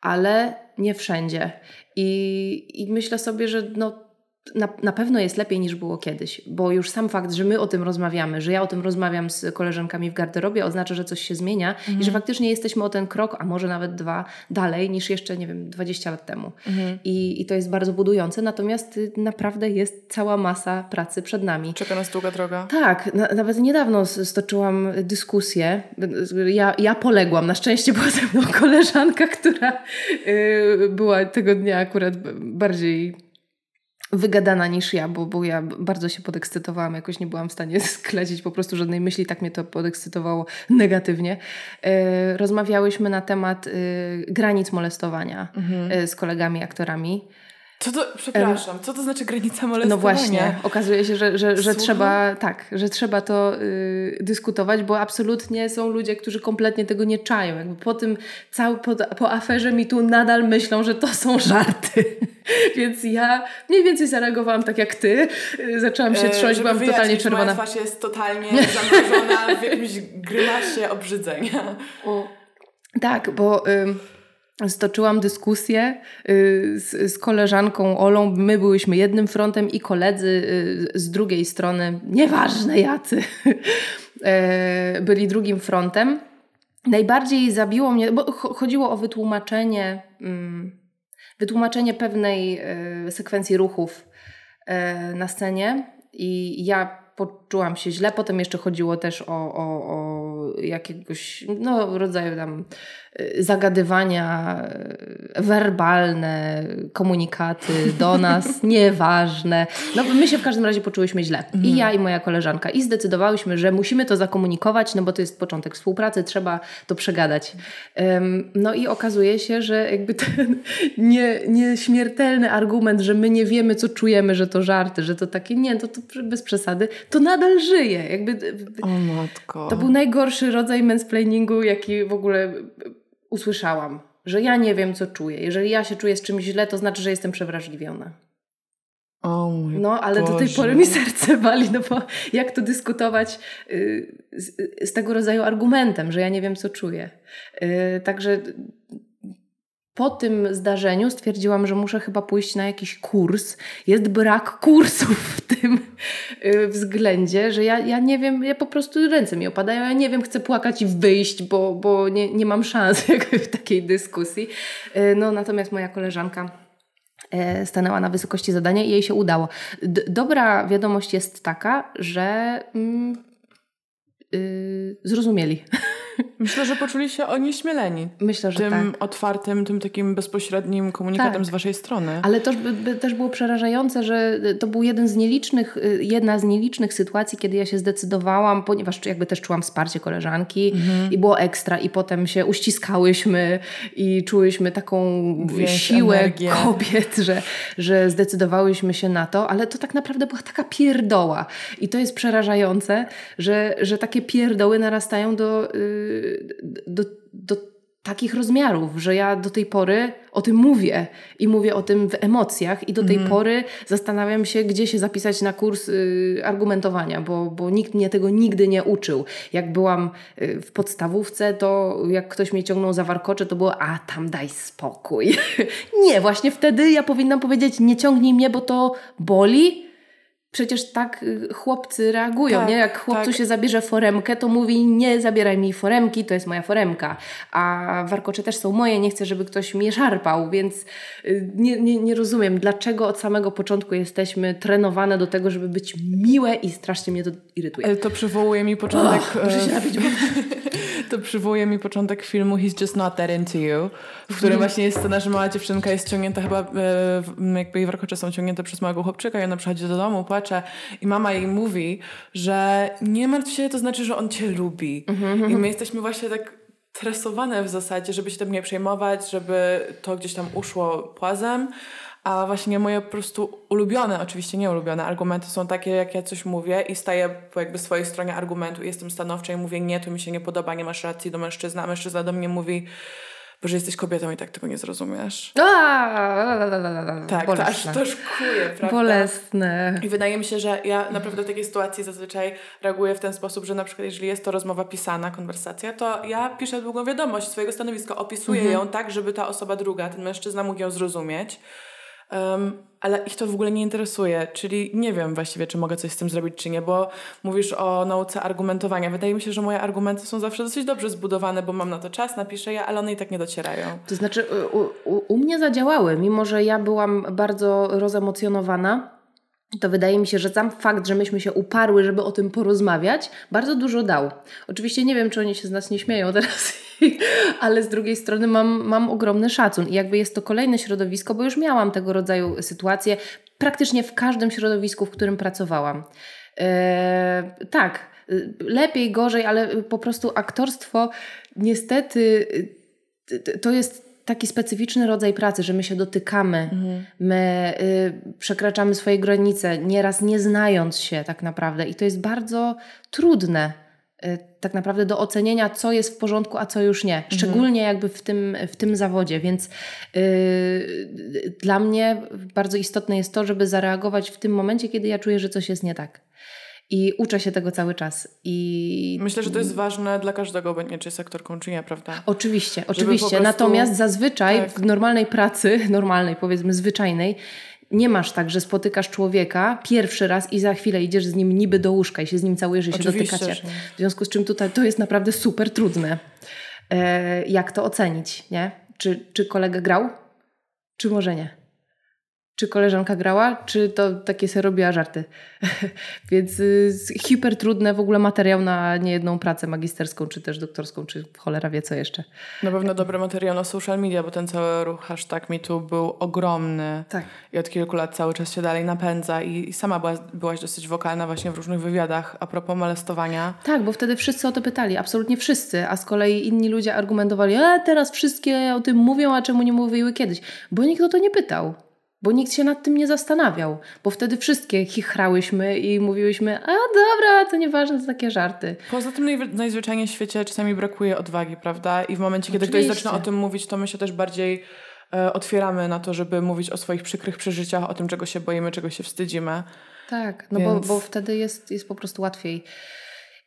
B: ale nie wszędzie. I, i myślę sobie, że no, na, na pewno jest lepiej niż było kiedyś, bo już sam fakt, że my o tym rozmawiamy, że ja o tym rozmawiam z koleżankami w garderobie, oznacza, że coś się zmienia mhm. i że mhm. faktycznie jesteśmy o ten krok, a może nawet dwa dalej niż jeszcze, nie wiem, 20 lat temu. Mhm. I, I to jest bardzo budujące, natomiast y, naprawdę jest cała masa pracy przed nami.
A: Czeka nas długa droga.
B: Tak, na, nawet niedawno stoczyłam dyskusję. Ja, ja poległam, na szczęście była ze mną koleżanka, która y, była tego dnia akurat bardziej wygadana niż ja, bo, bo ja bardzo się podekscytowałam, jakoś nie byłam w stanie sklecić po prostu żadnej myśli, tak mnie to podekscytowało negatywnie. E, rozmawiałyśmy na temat e, granic molestowania mhm. e, z kolegami aktorami.
A: Co to, przepraszam, co to znaczy granica molestowania?
B: No właśnie, okazuje się, że, że, że trzeba, tak, że trzeba to y, dyskutować, bo absolutnie są ludzie, którzy kompletnie tego nie czają. Jakby po tym, cały, po, po aferze mi tu nadal myślą, że to są żarty. Więc ja mniej więcej zareagowałam tak jak ty. Y, zaczęłam się e, trząść, byłam totalnie czerwona. Moja
A: twarz jest totalnie zamrożona w jakimś grymasie obrzydzenia. O.
B: Tak, bo... Y, stoczyłam dyskusję y, z, z, koleżanką Olą. My byłyśmy jednym frontem i koledzy y, z drugiej strony, nieważne jacy, e, byli drugim frontem. Najbardziej zabiło mnie, bo chodziło o wytłumaczenie, mm, wytłumaczenie pewnej e, sekwencji ruchów e, na scenie. I ja poczułam się źle. Potem jeszcze chodziło też o, o, o jakiegoś no, rodzaju tam zagadywania y, werbalne, komunikaty do nas, nieważne. No my się w każdym razie poczułyśmy źle. I mhm. ja i moja koleżanka. I zdecydowałyśmy, że musimy to zakomunikować, no bo to jest początek współpracy, trzeba to przegadać. No i okazuje się, że jakby ten nie, nieśmiertelny argument, że my nie wiemy, co czujemy, że to żarty, że to takie, nie, to, to bez przesady, to nadal żyje. Jakby,
A: o matko.
B: To był najgorszy rodzaj mansplainingu, jaki w ogóle usłyszałam. Że ja nie wiem, co czuję. Jeżeli ja się czuję z czymś źle, to znaczy, że jestem przewrażliwiona.
A: O mój
B: no, ale
A: Boże.
B: do tej pory mi serce wali, no bo jak to dyskutować y, z, z, tego rodzaju argumentem, że ja nie wiem, co czuję. Y, także po tym zdarzeniu stwierdziłam, że muszę chyba pójść na jakiś kurs. Jest brak kursów w tym y, względzie, że ja, ja nie wiem, ja po prostu ręce mi opadają, ja nie wiem, chcę płakać i wyjść, bo, bo nie, nie mam szans w takiej dyskusji. Y, no natomiast moja koleżanka e, stanęła na wysokości zadania i jej się udało. D dobra wiadomość jest taka, że mm, yy, zrozumieli.
A: Myślę, że poczuli się onieśmieleni.
B: Myślę, że
A: tym
B: tak.
A: otwartym, tym takim bezpośrednim komunikatem
B: Tak.
A: z waszej strony.
B: Ale to by- by też było przerażające, że to był jeden z nielicznych, y, jedna z nielicznych sytuacji, kiedy ja się zdecydowałam, ponieważ jakby też czułam wsparcie koleżanki
A: Mhm.
B: i było ekstra i potem się uściskałyśmy i czułyśmy taką
A: Więź,
B: siłę
A: energię.
B: kobiet, że, że zdecydowałyśmy się na to, ale to tak naprawdę była taka pierdoła i to jest przerażające, że, że takie pierdoły narastają do, y, do, do takich rozmiarów, że ja do tej pory o tym mówię i mówię o tym w emocjach i do tej pory zastanawiam się, gdzie się zapisać na kurs y, argumentowania, bo, bo nikt mnie tego nigdy nie uczył. Jak byłam y, w podstawówce, to jak ktoś mnie ciągnął za warkocze, to było a tam daj spokój. nie, właśnie wtedy ja powinnam powiedzieć nie ciągnij mnie, bo to boli, Przecież tak y, chłopcy reagują,
A: Tak,
B: nie? Jak chłopcu
A: tak.
B: się zabierze foremkę, to mówi nie zabieraj mi foremki, to jest moja foremka. A warkocze też są moje, nie chcę, żeby ktoś mnie szarpał, więc y, nie, nie, nie rozumiem, dlaczego od samego początku jesteśmy trenowane do tego, żeby być miłe i strasznie mnie to irytuje.
A: E, To przywołuje mi początek.
B: Och, muszę się
A: e,
B: napić
A: to przywołuje mi początek filmu He's Just Not That Into You, w którym właśnie jest scena, że mała dziewczynka jest ciągnięta chyba, e, jakby jej warkocze są ciągnięte przez małego chłopczyka i ona przychodzi do domu, płacze i mama jej mówi, że nie martw się, to znaczy, że on cię lubi. I my jesteśmy właśnie tak tresowane w zasadzie, żeby się tym nie przejmować, żeby to gdzieś tam uszło płazem. A właśnie moje po prostu ulubione, oczywiście nie ulubione argumenty są takie, jak ja coś mówię i staję po jakby swojej stronie argumentu i jestem stanowcza i mówię nie, to mi się nie podoba, nie masz racji do mężczyzny, a mężczyzna do mnie mówi, bo że jesteś kobietą i tak tego nie zrozumiesz. Tak, to aż
B: Bolesne.
A: to szkuje, prawda?
B: Bolesne.
A: I wydaje mi się, że ja naprawdę w takiej sytuacji zazwyczaj reaguję w ten sposób, że na przykład jeżeli jest to rozmowa pisana, konwersacja, to ja piszę długą wiadomość swojego stanowiska, opisuję ją tak, żeby ta osoba druga, ten mężczyzna mógł ją zrozumieć. Um, ale ich to w ogóle nie interesuje, czyli nie wiem właściwie, czy mogę coś z tym zrobić, czy nie, bo mówisz o nauce argumentowania. Wydaje mi się, że moje argumenty są zawsze dosyć dobrze zbudowane, bo mam na to czas, napiszę je, ale one i tak nie docierają.
B: To znaczy, u, u, u mnie zadziałały, mimo że ja byłam bardzo rozemocjonowana. To wydaje mi się, że sam fakt, że myśmy się uparły, żeby o tym porozmawiać, bardzo dużo dał. Oczywiście nie wiem, czy oni się z nas nie śmieją teraz, ale z drugiej strony mam, mam ogromny szacun. I jakby jest to kolejne środowisko, bo już miałam tego rodzaju sytuacje praktycznie w każdym środowisku, w którym pracowałam. Eee, tak, y, lepiej, gorzej, ale po prostu aktorstwo niestety y, t- to jest taki specyficzny rodzaj pracy, że my się dotykamy, my y, przekraczamy swoje granice, nieraz nie znając się tak naprawdę i to jest bardzo trudne y, tak naprawdę do ocenienia, co jest w porządku, a co już nie. Szczególnie jakby w tym, w tym zawodzie, więc y, dla mnie bardzo istotne jest to, żeby zareagować w tym momencie, kiedy ja czuję, że coś jest nie tak. I uczę się tego cały czas. I
A: Myślę, że to jest ważne dla każdego, obojętnie czy jest aktorką, czy nie, prawda?
B: Oczywiście,
A: po
B: oczywiście.
A: prostu-
B: Natomiast zazwyczaj
A: tak.
B: w normalnej pracy, normalnej powiedzmy zwyczajnej, nie masz tak, że spotykasz człowieka pierwszy raz i za chwilę idziesz z nim niby do łóżka i się z nim całujesz i się dotykacie.
A: że.
B: W związku z czym tutaj to jest naprawdę super trudne. E, jak to ocenić, nie? Czy, czy kolega grał? Czy może nie? Czy koleżanka grała, czy to takie sobie robiła żarty? Więc y, hiper trudne w ogóle materiał na niejedną pracę magisterską, czy też doktorską, czy cholera wie co jeszcze.
A: Na pewno dobry materiał na social media, bo ten cały ruch hashtag MeToo był ogromny.
B: Tak.
A: I od kilku lat cały czas się dalej napędza i, i sama byłaś, byłaś dosyć wokalna właśnie w różnych wywiadach a propos molestowania.
B: Tak, bo wtedy wszyscy o to pytali, absolutnie wszyscy, a z kolei inni ludzie argumentowali, a teraz wszystkie o tym mówią, a czemu nie mówiły kiedyś? Bo nikt o to nie pytał, bo nikt się nad tym nie zastanawiał, bo wtedy wszystkie chichrałyśmy i mówiłyśmy, a dobra, to nieważne, to takie żarty.
A: Poza tym najwy- najzwyczajniej w świecie czasami brakuje odwagi, prawda? I w momencie, kiedy ktoś
B: Oczywiście.
A: zaczyna o tym mówić, to my się też bardziej e, otwieramy na to, żeby mówić o swoich przykrych przeżyciach, o tym, czego się boimy, czego się wstydzimy.
B: Tak, no
A: Więc-
B: bo, bo wtedy jest, jest po prostu łatwiej.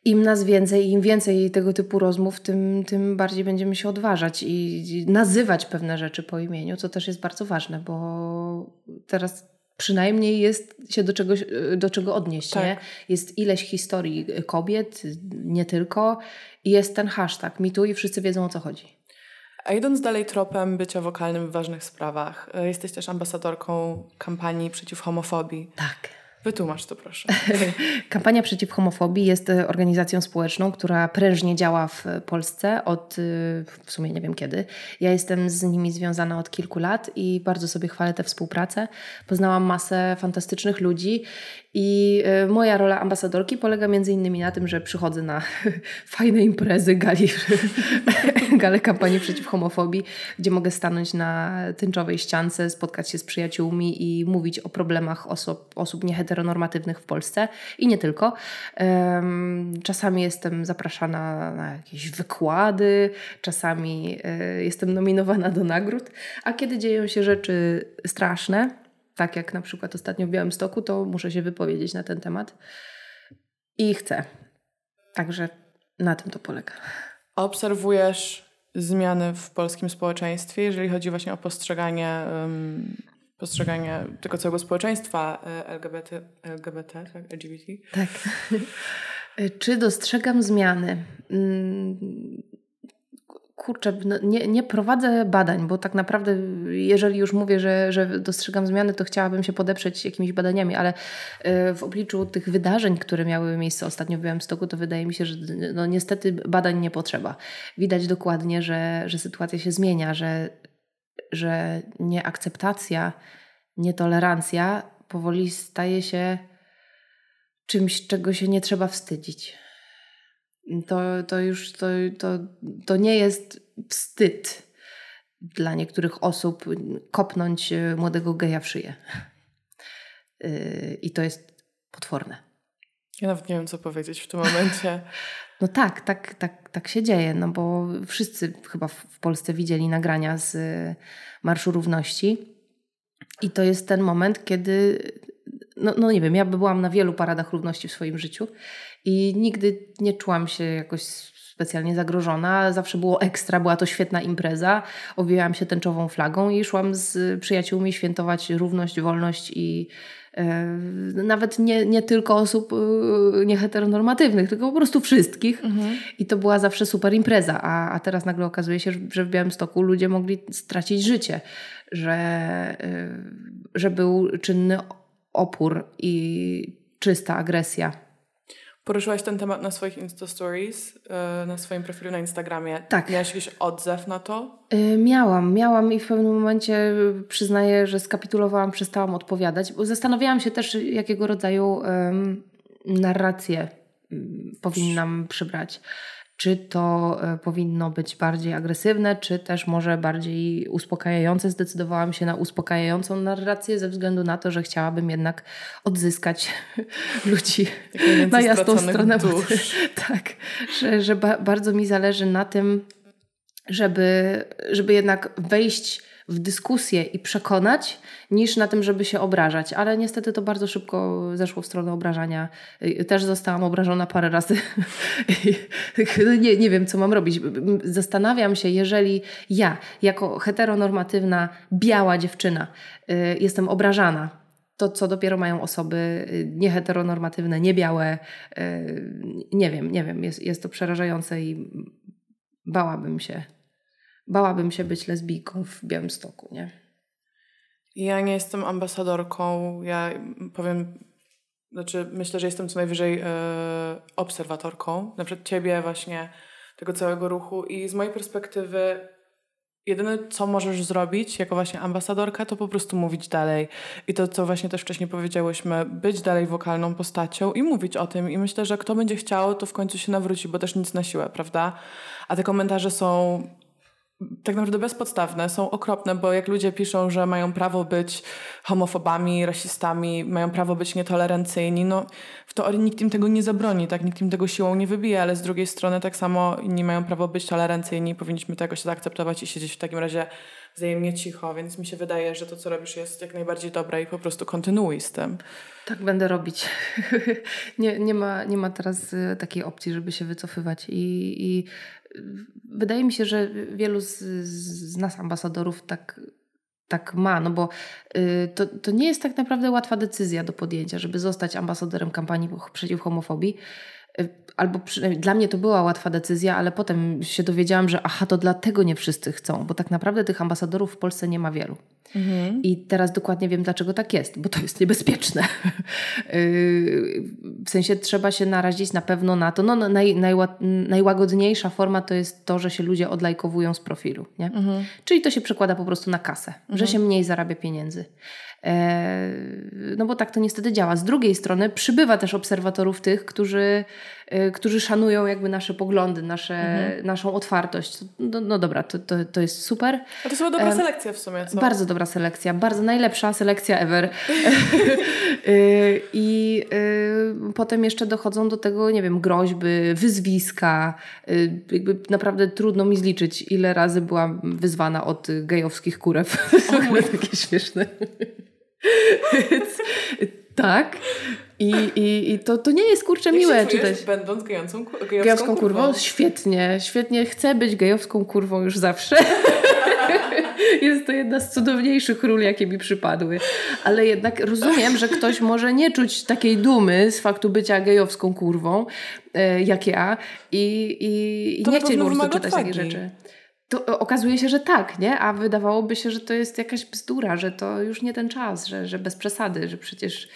B: Im nas więcej, im więcej tego typu rozmów, tym, tym bardziej będziemy się odważać i nazywać pewne rzeczy po imieniu, co też jest bardzo ważne, bo teraz przynajmniej jest się do, czegoś, do czego odnieść.
A: Tak.
B: Nie? Jest ileś historii kobiet, nie tylko, i jest ten hashtag MeToo i wszyscy wiedzą o co chodzi.
A: A idąc dalej tropem bycia wokalnym w ważnych sprawach, e, jesteś też ambasadorką kampanii przeciw homofobii.
B: Tak.
A: Wytłumacz to proszę.
B: Kampania przeciw homofobii jest e, organizacją społeczną, która prężnie działa w Polsce od e, w sumie nie wiem kiedy. Ja jestem z nimi związana od kilku lat i bardzo sobie chwalę tę współpracę. Poznałam masę fantastycznych ludzi i e, moja rola ambasadorki polega między innymi na tym, że przychodzę na fajne imprezy, gali, gale kampanii przeciw homofobii, gdzie mogę stanąć na tęczowej ściance, spotkać się z przyjaciółmi i mówić o problemach osób, osób nieheteronormatywnych w Polsce i nie tylko. Czasami jestem zapraszana na jakieś wykłady, czasami e, jestem nominowana do nagród, a kiedy dzieją się rzeczy straszne, tak jak na przykład ostatnio w Białymstoku, to muszę się wypowiedzieć na ten temat. I chcę. Także na tym to polega.
A: Obserwujesz zmiany w polskim społeczeństwie, jeżeli chodzi właśnie o postrzeganie, um, postrzeganie tego całego społeczeństwa e, LGBT, LGBT tak? LGBT?
B: Tak. Czy dostrzegam zmiany? Mm, kurczę, no nie, nie, prowadzę badań, bo tak naprawdę, jeżeli już mówię, że, że dostrzegam zmiany, to chciałabym się podeprzeć jakimiś badaniami, ale e, w obliczu tych wydarzeń, które miały miejsce ostatnio w Białymstoku, to wydaje mi się, że no niestety badań nie potrzeba. Widać dokładnie, że, że sytuacja się zmienia, że, że nieakceptacja, nietolerancja powoli staje się czymś, czego się nie trzeba wstydzić to, to już to, to, to nie jest wstyd dla niektórych osób kopnąć e, młodego geja w szyję. E, I to jest potworne.
A: Ja nawet nie wiem, co powiedzieć w tym momencie.
B: No tak, tak, tak, tak się dzieje, no bo wszyscy chyba w Polsce widzieli nagrania z e, Marszu Równości. I to jest ten moment, kiedy, no, no nie wiem, ja byłam na wielu paradach równości w swoim życiu i nigdy nie czułam się jakoś specjalnie zagrożona. Zawsze było ekstra, była to świetna impreza. Owijałam się tęczową flagą i szłam z przyjaciółmi świętować równość, wolność i nawet nie, nie tylko osób e, nieheteronormatywnych, tylko po prostu wszystkich. Mhm. I to była zawsze super impreza. A, a teraz nagle okazuje się, że w Białymstoku ludzie mogli stracić życie, że, e, że był czynny opór i czysta agresja.
A: Poruszyłaś ten temat na swoich Insta Stories, e, na swoim profilu na Instagramie.
B: Tak.
A: Miałaś jakiś odzew na to?
B: E, miałam, miałam i w pewnym momencie przyznaję, że skapitulowałam, przestałam odpowiadać, bo zastanawiałam się też, jakiego rodzaju narrację um, powinnam przybrać czy to e, powinno być bardziej agresywne, czy też może bardziej uspokajające. Zdecydowałam się na uspokajającą narrację ze względu na to, że chciałabym jednak odzyskać ludzi na jasną stronę. Tak, że, że ba bardzo mi zależy na tym, żeby, żeby jednak wejść w dyskusję i przekonać, niż na tym, żeby się obrażać. Ale niestety to bardzo szybko zeszło w stronę obrażania. Też zostałam obrażona parę razy. nie, nie wiem, co mam robić. Zastanawiam się, jeżeli ja, jako heteronormatywna, biała dziewczyna, y, jestem obrażana, to co dopiero mają osoby y, nieheteronormatywne, niebiałe. Y, nie wiem, nie wiem, jest, jest to przerażające i bałabym się bałabym się być lesbijką w Białymstoku, nie?
A: Ja nie jestem ambasadorką, ja powiem, znaczy myślę, że jestem co najwyżej e, obserwatorką, na przykład ciebie właśnie, tego całego ruchu i z mojej perspektywy jedyne, co możesz zrobić jako właśnie ambasadorka, to po prostu mówić dalej. I to, co właśnie też wcześniej powiedziałyśmy, być dalej wokalną postacią i mówić o tym. I myślę, że kto będzie chciał, to w końcu się nawróci, bo też nic na siłę, prawda? A te komentarze są tak naprawdę bezpodstawne, są okropne, bo jak ludzie piszą, że mają prawo być homofobami, rasistami, mają prawo być nietolerancyjni, no w teorii nikt im tego nie zabroni, tak? Nikt im tego siłą nie wybije, ale z drugiej strony tak samo inni mają prawo być tolerancyjni, powinniśmy to jakoś zaakceptować i siedzieć w takim razie wzajemnie cicho, więc mi się wydaje, że to, co robisz jest jak najbardziej dobre i po prostu kontynuuj z tym.
B: Tak będę robić. nie, nie, ma, nie ma teraz y, takiej opcji, żeby się wycofywać i, i wydaje mi się, że wielu z, z nas ambasadorów tak, tak ma, no bo y, to, to nie jest tak naprawdę łatwa decyzja do podjęcia, żeby zostać ambasadorem kampanii przeciw homofobii. Y, albo przynajmniej dla mnie to była łatwa decyzja, ale potem się dowiedziałam, że aha, to dlatego nie wszyscy chcą, bo tak naprawdę tych ambasadorów w Polsce nie ma wielu. Mhm. I teraz dokładnie wiem, dlaczego tak jest, bo to jest niebezpieczne. w sensie trzeba się narazić na pewno na to. No, no, naj, najła, najłagodniejsza forma to jest to, że się ludzie odlajkowują z profilu. Nie? Mhm. Czyli to się przekłada po prostu na kasę, mhm. że się mniej zarabia pieniędzy. E, no bo tak to niestety działa. Z drugiej strony przybywa też obserwatorów tych, którzy, e, którzy szanują jakby nasze poglądy, nasze, mhm. naszą otwartość. No, no dobra, to, to, to jest super.
A: A to jest dobra selekcja w sumie, co?
B: Bardzo dobra selekcja, bardzo najlepsza selekcja ever. E, I potem jeszcze dochodzą do tego, nie wiem, groźby, wyzwiska. Jakby naprawdę trudno mi zliczyć, ile razy byłam wyzwana od gejowskich kurew. To jest takie śmieszne. tak. I, i, i to, to nie jest kurczę miłe
A: Jak się czytać. będąc gejowską, gejowską, gejowską kurwą? kurwą?
B: Świetnie, świetnie. Chcę być gejowską kurwą już zawsze. jest to jedna z cudowniejszych ról, jakie mi przypadły. Ale jednak rozumiem, że ktoś może nie czuć takiej dumy z faktu bycia gejowską kurwą, e, jak ja, i, i, i nie chcieć po prostu czytać takich rzeczy to okazuje się, że tak, nie? A wydawałoby się, że to jest jakaś bzdura, że to już nie ten czas, że, że bez przesady, że przecież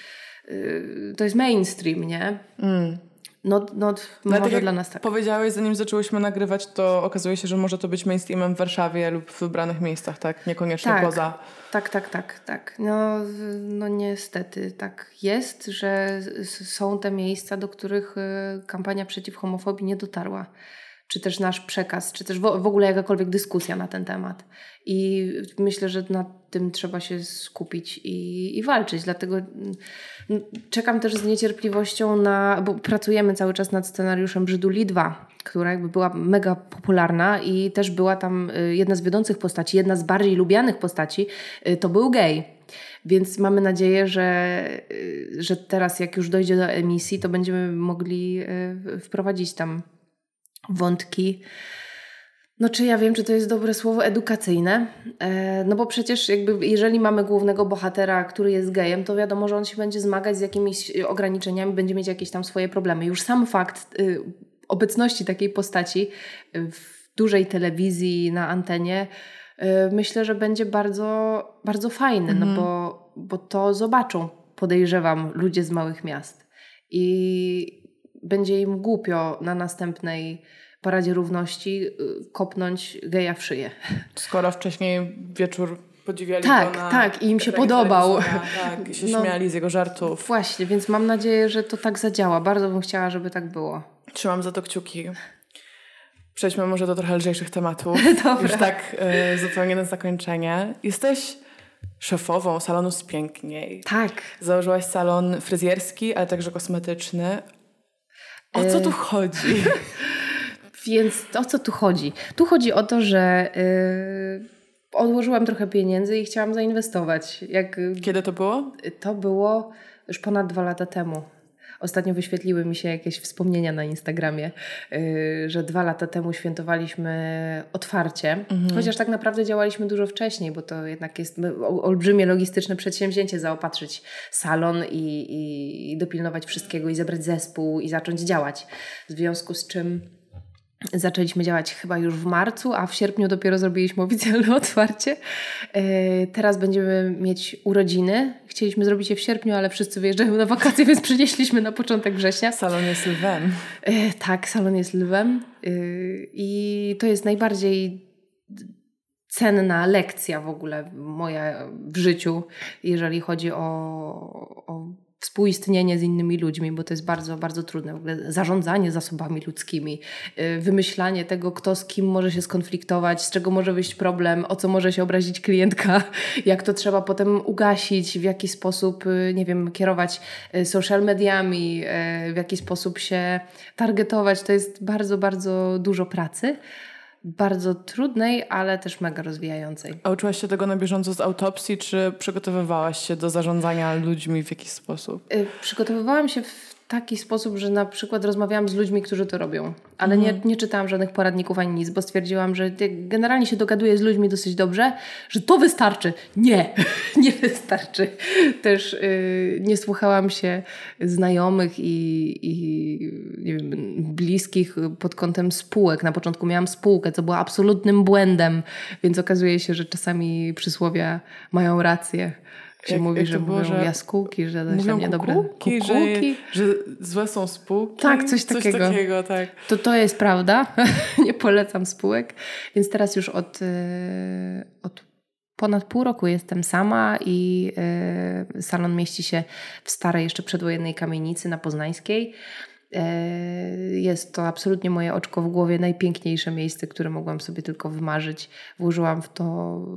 B: yy, to jest mainstream, nie? Mm. No, no może tak dla nas tak.
A: Powiedziałeś, zanim zaczęłyśmy nagrywać, to okazuje się, że może to być mainstreamem w Warszawie lub w wybranych miejscach, tak? Niekoniecznie
B: tak,
A: poza.
B: Tak, tak, tak, tak. No, no niestety tak jest, że są te miejsca, do których y, kampania przeciw homofobii nie dotarła czy też nasz przekaz, czy też w, ogóle jakakolwiek dyskusja na ten temat. I myślę, że nad tym trzeba się skupić i, i walczyć. Dlatego mm, czekam też z niecierpliwością na, bo pracujemy cały czas nad scenariuszem Brzyduli 2, która jakby była mega popularna i też była tam y, jedna z wiodących postaci, jedna z bardziej lubianych postaci, y, to był gej. Więc mamy nadzieję, że, y, że teraz, jak już dojdzie do emisji, to będziemy mogli wprowadzić tam wątki. No czy ja wiem, czy to jest dobre słowo edukacyjne? E, no bo przecież jakby jeżeli mamy głównego bohatera, który jest gejem, to wiadomo, że on się będzie zmagać z jakimiś ograniczeniami, będzie mieć jakieś tam swoje problemy. Już sam fakt y, obecności takiej postaci w dużej telewizji, na antenie, y, myślę, że będzie bardzo, bardzo fajny, no mhm. no bo, bo to zobaczą, podejrzewam, ludzie z małych miast. I będzie im głupio na następnej paradzie równości y, kopnąć geja w szyję.
A: Skoro wcześniej wieczór podziwiali
B: tak,
A: go na
B: Tak, i im się podobał.
A: Tak, i się no, śmiali z jego żartów.
B: Właśnie, więc mam nadzieję, że to tak zadziała. Bardzo bym chciała, żeby tak było.
A: Trzymam za to kciuki. Przejdźmy może do trochę lżejszych tematów. Dobra. Już tak y, zupełnie na zakończenie. Jesteś szefową salonu Spiękniej.
B: Tak.
A: Założyłaś salon fryzjerski, ale także kosmetyczny. O co tu chodzi?
B: Więc o co tu chodzi? Tu chodzi o to, że yy, odłożyłam trochę pieniędzy i chciałam zainwestować. Jak,
A: Kiedy to było?
B: To było już ponad dwa lata temu. Ostatnio wyświetliły mi się jakieś wspomnienia na Instagramie, yy, że dwa lata temu świętowaliśmy otwarcie, mhm. chociaż tak naprawdę działaliśmy dużo wcześniej, bo to jednak jest olbrzymie logistyczne przedsięwzięcie zaopatrzyć salon i, i, i dopilnować wszystkiego i zebrać zespół i zacząć działać. W związku z czym Zaczęliśmy działać chyba już w marcu, a w sierpniu dopiero zrobiliśmy oficjalne otwarcie. E, teraz będziemy mieć urodziny. Chcieliśmy zrobić je w sierpniu, ale wszyscy wyjeżdżają na wakacje, więc przenieśliśmy na początek września.
A: Salon jest lwem.
B: E, tak, salon jest lwem. E, I to jest najbardziej cenna lekcja w ogóle moja w życiu, jeżeli chodzi o, o współistnienie z innymi ludźmi, bo to jest bardzo, bardzo trudne. W ogóle zarządzanie zasobami ludzkimi, y, wymyślanie tego, kto z kim może się skonfliktować, z czego może wyjść problem, o co może się obrazić klientka, jak to trzeba potem ugasić, w jaki sposób, y, nie wiem, kierować y, social mediami, w jaki sposób się targetować. To jest bardzo, bardzo dużo pracy bardzo trudnej, ale też mega rozwijającej.
A: A uczyłaś się tego na bieżąco z autopsji, czy przygotowywałaś się do zarządzania ludźmi w jakiś sposób?
B: Y, przygotowywałam się w taki sposób, że na przykład rozmawiałam z ludźmi, którzy to robią, ale nie, nie czytałam żadnych poradników ani nic, bo stwierdziłam, że generalnie się dogaduję z ludźmi dosyć dobrze, że to wystarczy. Nie, nie wystarczy. Też yy, nie słuchałam się znajomych i, i wiem, bliskich pod kątem spółek. Na początku miałam spółkę, co było absolutnym błędem, więc okazuje się, że czasami przysłowia mają rację się jak, mówi, jak że było, mówią że jaskółki, że
A: mówią niedobre kukułki, kukułki. Że, że złe są spółki.
B: Tak, coś, coś takiego. takiego tak. To to jest prawda. Nie polecam spółek. Więc teraz już od, y, od ponad pół roku jestem sama i y, salon mieści się w starej, jeszcze przedwojennej kamienicy na Poznańskiej. E, jest to absolutnie moje oczko w głowie, najpiękniejsze miejsce, które mogłam sobie tylko wymarzyć. Włożyłam w to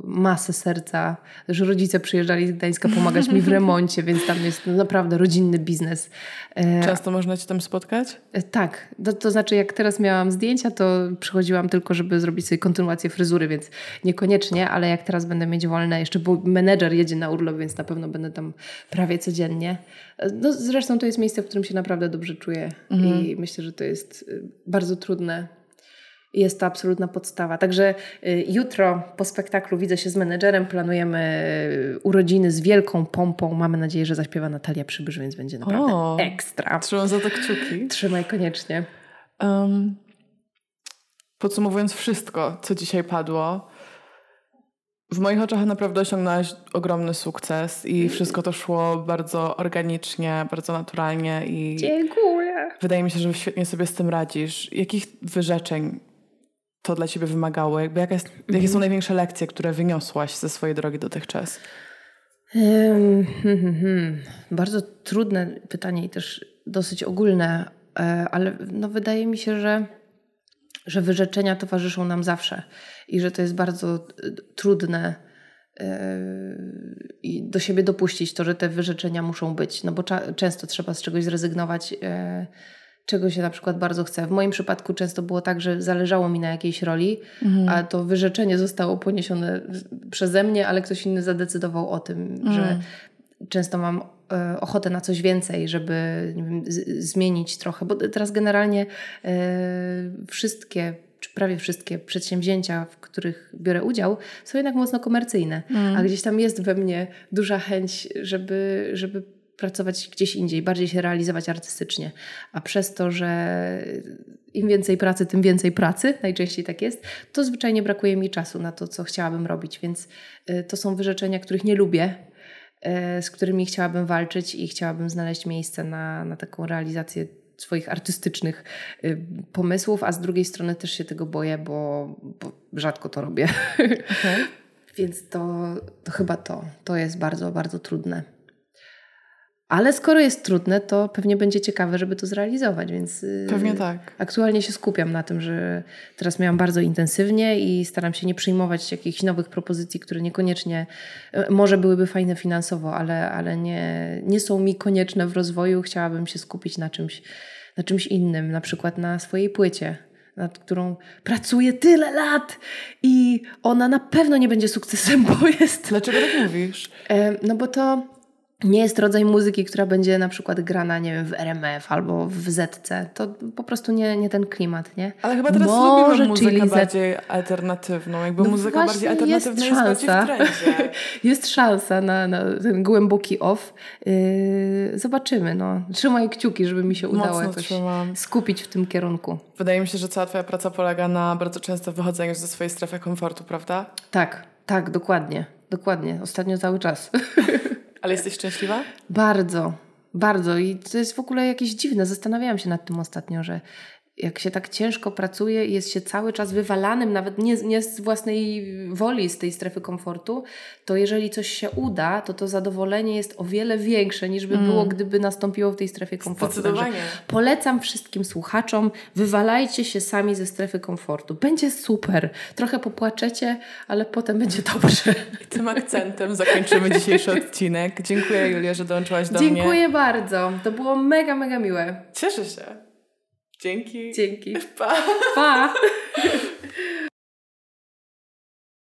B: masę serca, że rodzice przyjeżdżali z Gdańska pomagać mi w remoncie, więc tam jest naprawdę rodzinny biznes.
A: E, Często można Cię tam spotkać?
B: E, tak. To, to znaczy, jak teraz miałam zdjęcia, to przychodziłam tylko, żeby zrobić sobie kontynuację fryzury, więc niekoniecznie, ale jak teraz będę mieć wolne, jeszcze bo menedżer jedzie na urlop, więc na pewno będę tam prawie codziennie. No, zresztą to jest miejsce, w którym się naprawdę dobrze czuję mhm. i myślę, że to jest y, bardzo trudne. Jest to absolutna podstawa. Także y, jutro po spektaklu widzę się z menedżerem, planujemy y, urodziny z wielką pompą. Mamy nadzieję, że zaśpiewa Natalia Przybysz, więc będzie naprawdę o, ekstra.
A: Trzymam za to kciuki.
B: Trzymaj koniecznie. Um,
A: podsumowując wszystko, co dzisiaj padło, w moich oczach naprawdę osiągnęłaś ogromny sukces i wszystko to szło bardzo organicznie, bardzo naturalnie i...
B: Dziękuję.
A: Wydaje mi się, że świetnie sobie z tym radzisz. Jakich wyrzeczeń to dla ciebie wymagało? Jakby jaka jest, jakie są mhm. największe lekcje, które wyniosłaś ze swojej drogi dotychczas? Um,
B: hmm, hmm. Bardzo trudne pytanie i też dosyć ogólne, e, ale no wydaje mi się, że że wyrzeczenia towarzyszą nam zawsze i że to jest bardzo e, trudne e, i do siebie dopuścić to, że te wyrzeczenia muszą być, no bo często trzeba z czegoś zrezygnować, e, czego się na przykład bardzo chce. W moim przypadku często było tak, że zależało mi na jakiejś roli, mhm. a to wyrzeczenie zostało poniesione przeze mnie, ale ktoś inny zadecydował o tym, mhm. że często mam e, ochotę na coś więcej, żeby wiem, zmienić trochę, bo teraz generalnie e, wszystkie czy prawie wszystkie przedsięwzięcia, w których biorę udział, są jednak mocno komercyjne, mm. a gdzieś tam jest we mnie duża chęć, żeby, żeby pracować gdzieś indziej, bardziej się realizować artystycznie. A przez to, że im więcej pracy, tym więcej pracy, najczęściej tak jest, to zwyczajnie brakuje mi czasu na to, co chciałabym robić. Więc e, to są wyrzeczenia, których nie lubię, z którymi chciałabym walczyć i chciałabym znaleźć miejsce na, na taką realizację swoich artystycznych y, pomysłów, a z drugiej strony też się tego boję, bo, bo rzadko to robię. Okay. Więc to, to chyba to. To jest bardzo, bardzo trudne. Ale skoro jest trudne, to pewnie będzie ciekawe, żeby to zrealizować, więc
A: y, pewnie tak.
B: Aktualnie się skupiam na tym, że teraz miałam bardzo intensywnie i staram się nie przyjmować jakichś nowych propozycji, które niekoniecznie y, może byłyby fajne finansowo, ale, ale nie, nie są mi konieczne w rozwoju. Chciałabym się skupić na czymś, na czymś innym, na przykład na swojej płycie nad którą pracuję tyle lat i ona na pewno nie będzie sukcesem, bo jest...
A: Dlaczego tak mówisz?
B: No bo to nie jest rodzaj muzyki, która będzie na przykład grana, nie wiem, w RMF albo w ZC. To po prostu nie, nie ten klimat, nie?
A: Ale chyba teraz Może lubimy muzykę bardziej alternatywną. Jakby no muzyka bardziej alternatywna jest, jest szansa.
B: jest szansa na, na, ten głęboki off. Yy, zobaczymy, no. Trzymaj kciuki, żeby mi się udało Mocno jakoś trzymam. skupić w tym kierunku.
A: Wydaje mi się, że cała twoja praca polega na bardzo często wychodzeniu ze swojej strefy komfortu, prawda?
B: Tak, tak, dokładnie. Dokładnie. Ostatnio cały czas.
A: Ale jesteś szczęśliwa?
B: Bardzo, bardzo. I to jest w ogóle jakieś dziwne. Zastanawiałam się nad tym ostatnio, że jak się tak ciężko pracuje i jest się cały czas wywalanym, nawet nie, nie z własnej woli z tej strefy komfortu, to jeżeli coś się uda, to to zadowolenie jest o wiele większe niż by mm. było, gdyby nastąpiło w tej strefie komfortu.
A: Zdecydowanie.
B: polecam wszystkim słuchaczom, wywalajcie się sami ze strefy komfortu. Będzie super. Trochę popłaczecie, ale potem będzie dobrze.
A: I tym akcentem zakończymy dzisiejszy odcinek. Dziękuję Julia, że dołączyłaś do
B: Dziękuję
A: mnie.
B: Dziękuję bardzo. To było mega, mega miłe.
A: Cieszę się. Dzięki.
B: Dzięki.
A: Pa.
B: pa.